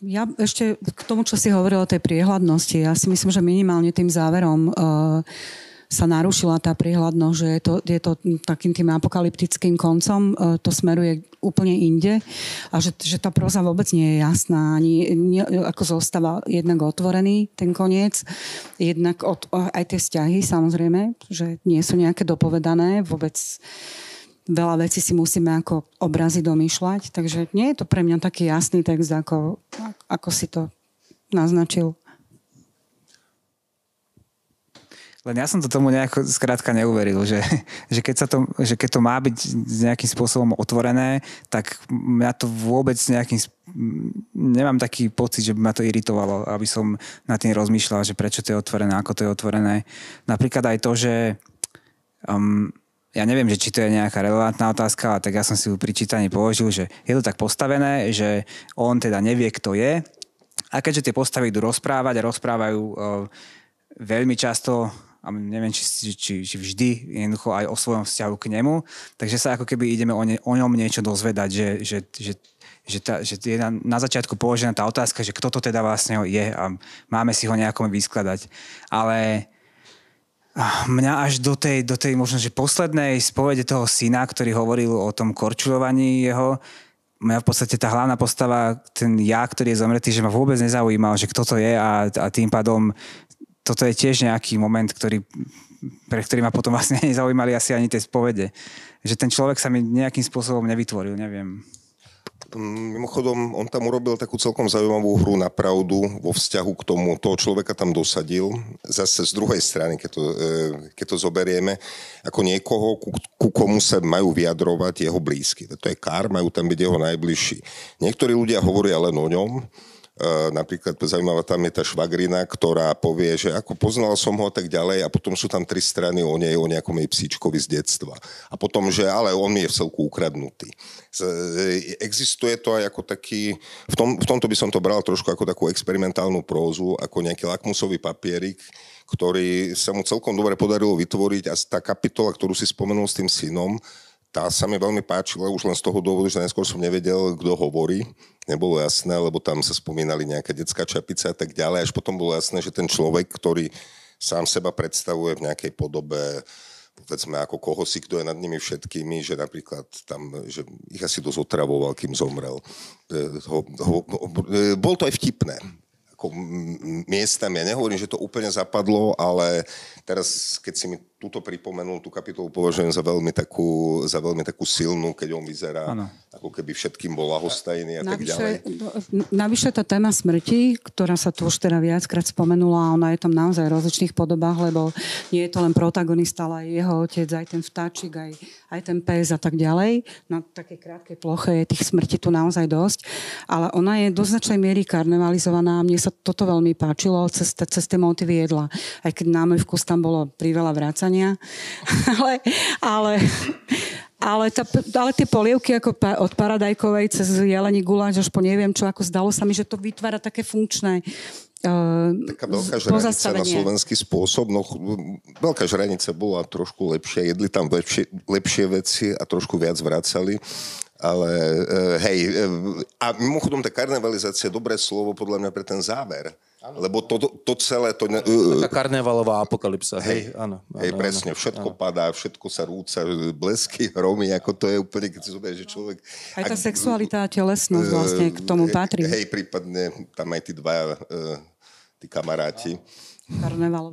Ja ešte k tomu, čo si hovoril o tej priehľadnosti, ja si myslím, že minimálne tým záverom uh, sa narušila tá príhľadnosť, že je to, je to takým tým apokalyptickým koncom, e, to smeruje úplne inde a že, že tá proza vôbec nie je jasná, ani nie, ako zostáva jednak otvorený ten koniec, jednak od, aj tie vzťahy samozrejme, že nie sú nejaké dopovedané, vôbec veľa vecí si musíme ako obrazy domýšľať, takže nie je to pre mňa taký jasný text, ako, ako si to naznačil. Len ja som to tomu nejako skrátka neuveril, že, že, keď sa to, že keď to má byť nejakým spôsobom otvorené, tak mňa to vôbec nejakým nemám taký pocit, že by ma to iritovalo, aby som nad tým rozmýšľal, že prečo to je otvorené, ako to je otvorené. Napríklad aj to, že um, ja neviem, že či to je nejaká relevantná otázka, ale tak ja som si ju pri čítaní položil, že je to tak postavené, že on teda nevie, kto je a keďže tie postavy idú rozprávať a rozprávajú uh, veľmi často a neviem, či, či, či vždy jednoducho aj o svojom vzťahu k nemu, takže sa ako keby ideme o, ne, o ňom niečo dozvedať, že, že, že, že, tá, že je na, na začiatku položená tá otázka, že kto to teda vlastne je a máme si ho nejakom vyskladať. Ale mňa až do tej, do tej možno, že poslednej spovede toho syna, ktorý hovoril o tom korčulovaní jeho, mňa v podstate tá hlavná postava, ten ja, ktorý je zomretý, že ma vôbec nezaujímal, že kto to je a, a tým pádom toto je tiež nejaký moment, ktorý, pre ktorý ma potom vlastne nezaujímali asi ani tie spovede. Že ten človek sa mi nejakým spôsobom nevytvoril, neviem. Mm, mimochodom, on tam urobil takú celkom zaujímavú hru na pravdu vo vzťahu k tomu, toho človeka tam dosadil. Zase z druhej strany, keď to, e, keď to zoberieme, ako niekoho, ku, ku komu sa majú vyjadrovať jeho blízky. To je kár, majú tam byť jeho najbližší. Niektorí ľudia hovoria len o ňom, napríklad zaujímavá tam je tá švagrina, ktorá povie, že ako poznal som ho tak ďalej a potom sú tam tri strany o nej, o nejakom jej psíčkovi z detstva. A potom, že ale on je v celku ukradnutý. E, existuje to aj ako taký, v, tom, v tomto by som to bral trošku ako takú experimentálnu prózu, ako nejaký lakmusový papierik, ktorý sa mu celkom dobre podarilo vytvoriť a tá kapitola, ktorú si spomenul s tým synom, tá sa mi veľmi páčila už len z toho dôvodu, že najskôr som nevedel, kto hovorí. Nebolo jasné, lebo tam sa spomínali nejaká detská čapica a tak ďalej. Až potom bolo jasné, že ten človek, ktorý sám seba predstavuje v nejakej podobe povedzme ako koho si, kto je nad nimi všetkými, že napríklad tam, že ich asi dosť otravoval, kým zomrel. Ho, ho, ho, bol to aj vtipné ako miestami. Ja nehovorím, že to úplne zapadlo, ale teraz, keď si mi túto pripomenul, tú kapitolu považujem za veľmi takú, za veľmi takú silnú, keď on vyzerá, ano. ako keby všetkým bol lahostajný a navyše, tak ďalej. Navyše tá téma smrti, ktorá sa tu už teda viackrát spomenula, ona je tam naozaj v rozličných podobách, lebo nie je to len protagonista, ale aj jeho otec, aj ten vtáčik, aj, aj ten pes a tak ďalej. Na takej krátkej ploche je tých smrti tu naozaj dosť, ale ona je do značnej miery karnevalizovaná a mne sa toto veľmi páčilo cez, cez tie motivy jedla. Aj keď na môj vkus tam bolo priveľa vrácania ale, ale, ale, tá, ale tie polievky ako pa, od Paradajkovej cez jelení guláš až po neviem čo, ako zdalo sa mi, že to vytvára také funkčné Taká veľká žranica na slovenský spôsob. No, veľká žranica bola trošku lepšia, jedli tam lepšie, lepšie veci a trošku viac vracali. Ale uh, hej, uh, a mimochodom tá karnevalizácia je dobré slovo podľa mňa pre ten záver. Ano. Lebo to, to, to celé... To, uh, Taká karnevalová apokalypsa. Hej, hej, áno, áno, hej presne, všetko áno. padá, všetko sa rúca, blesky, hromy, ako to je úplne, keď si zoberie, že človek... Aj tá ak, sexualita a telesnosť vlastne k tomu patrí. Hej, prípadne tam aj tí dva tí kamaráti. No karnevalu.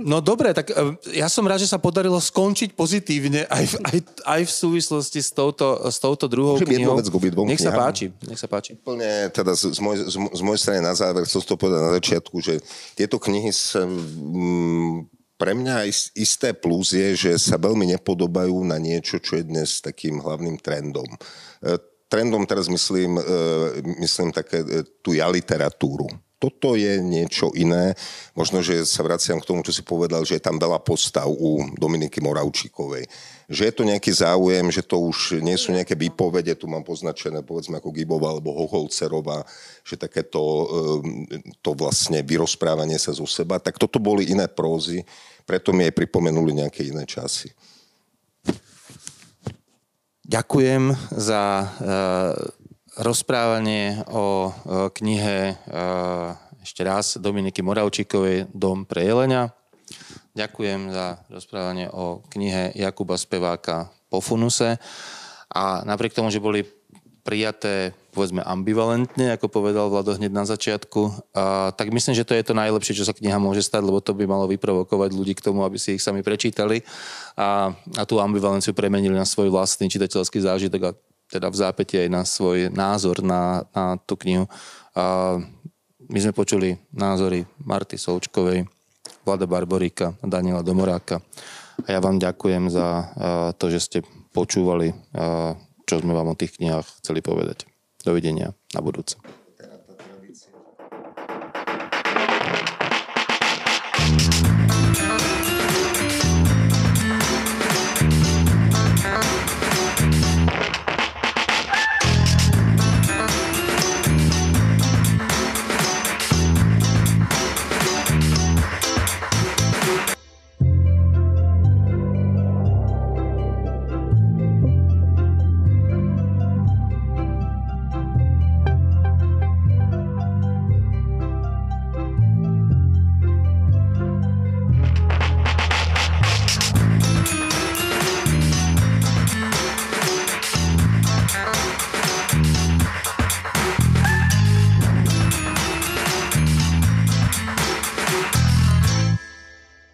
No, dobre, tak e, ja som rád, že sa podarilo skončiť pozitívne aj, v, aj, aj v súvislosti s touto, s touto druhou Môžem knihou. Vec nech sa páči, nech sa páči. Úplne teda z, z, z, z mojej strany na záver chcem to povedať na začiatku, že tieto knihy sa, m, pre mňa isté plus je, že sa veľmi nepodobajú na niečo, čo je dnes takým hlavným trendom. E, trendom teraz myslím, e, myslím také tú ja literatúru toto je niečo iné. Možno, že sa vraciam k tomu, čo si povedal, že je tam veľa postav u Dominiky Moravčíkovej. Že je to nejaký záujem, že to už nie sú nejaké výpovede, tu mám poznačené povedzme ako Gibova alebo Hoholcerová, že takéto ehm, to vlastne vyrozprávanie sa zo seba. Tak toto boli iné prózy, preto mi aj pripomenuli nejaké iné časy. Ďakujem za uh rozprávanie o knihe ešte raz Dominiky Moravčíkovej Dom pre jelenia. Ďakujem za rozprávanie o knihe Jakuba Speváka Po funuse. A napriek tomu, že boli prijaté, povedzme, ambivalentne, ako povedal Vlado hneď na začiatku, a, tak myslím, že to je to najlepšie, čo sa kniha môže stať, lebo to by malo vyprovokovať ľudí k tomu, aby si ich sami prečítali a, a tú ambivalenciu premenili na svoj vlastný čitateľský zážitok a teda v zápäti aj na svoj názor na, na tú knihu. A my sme počuli názory Marty Součkovej, Vlada Barboríka, Daniela Domoráka. A ja vám ďakujem za to, že ste počúvali, čo sme vám o tých knihách chceli povedať. Dovidenia na budúce.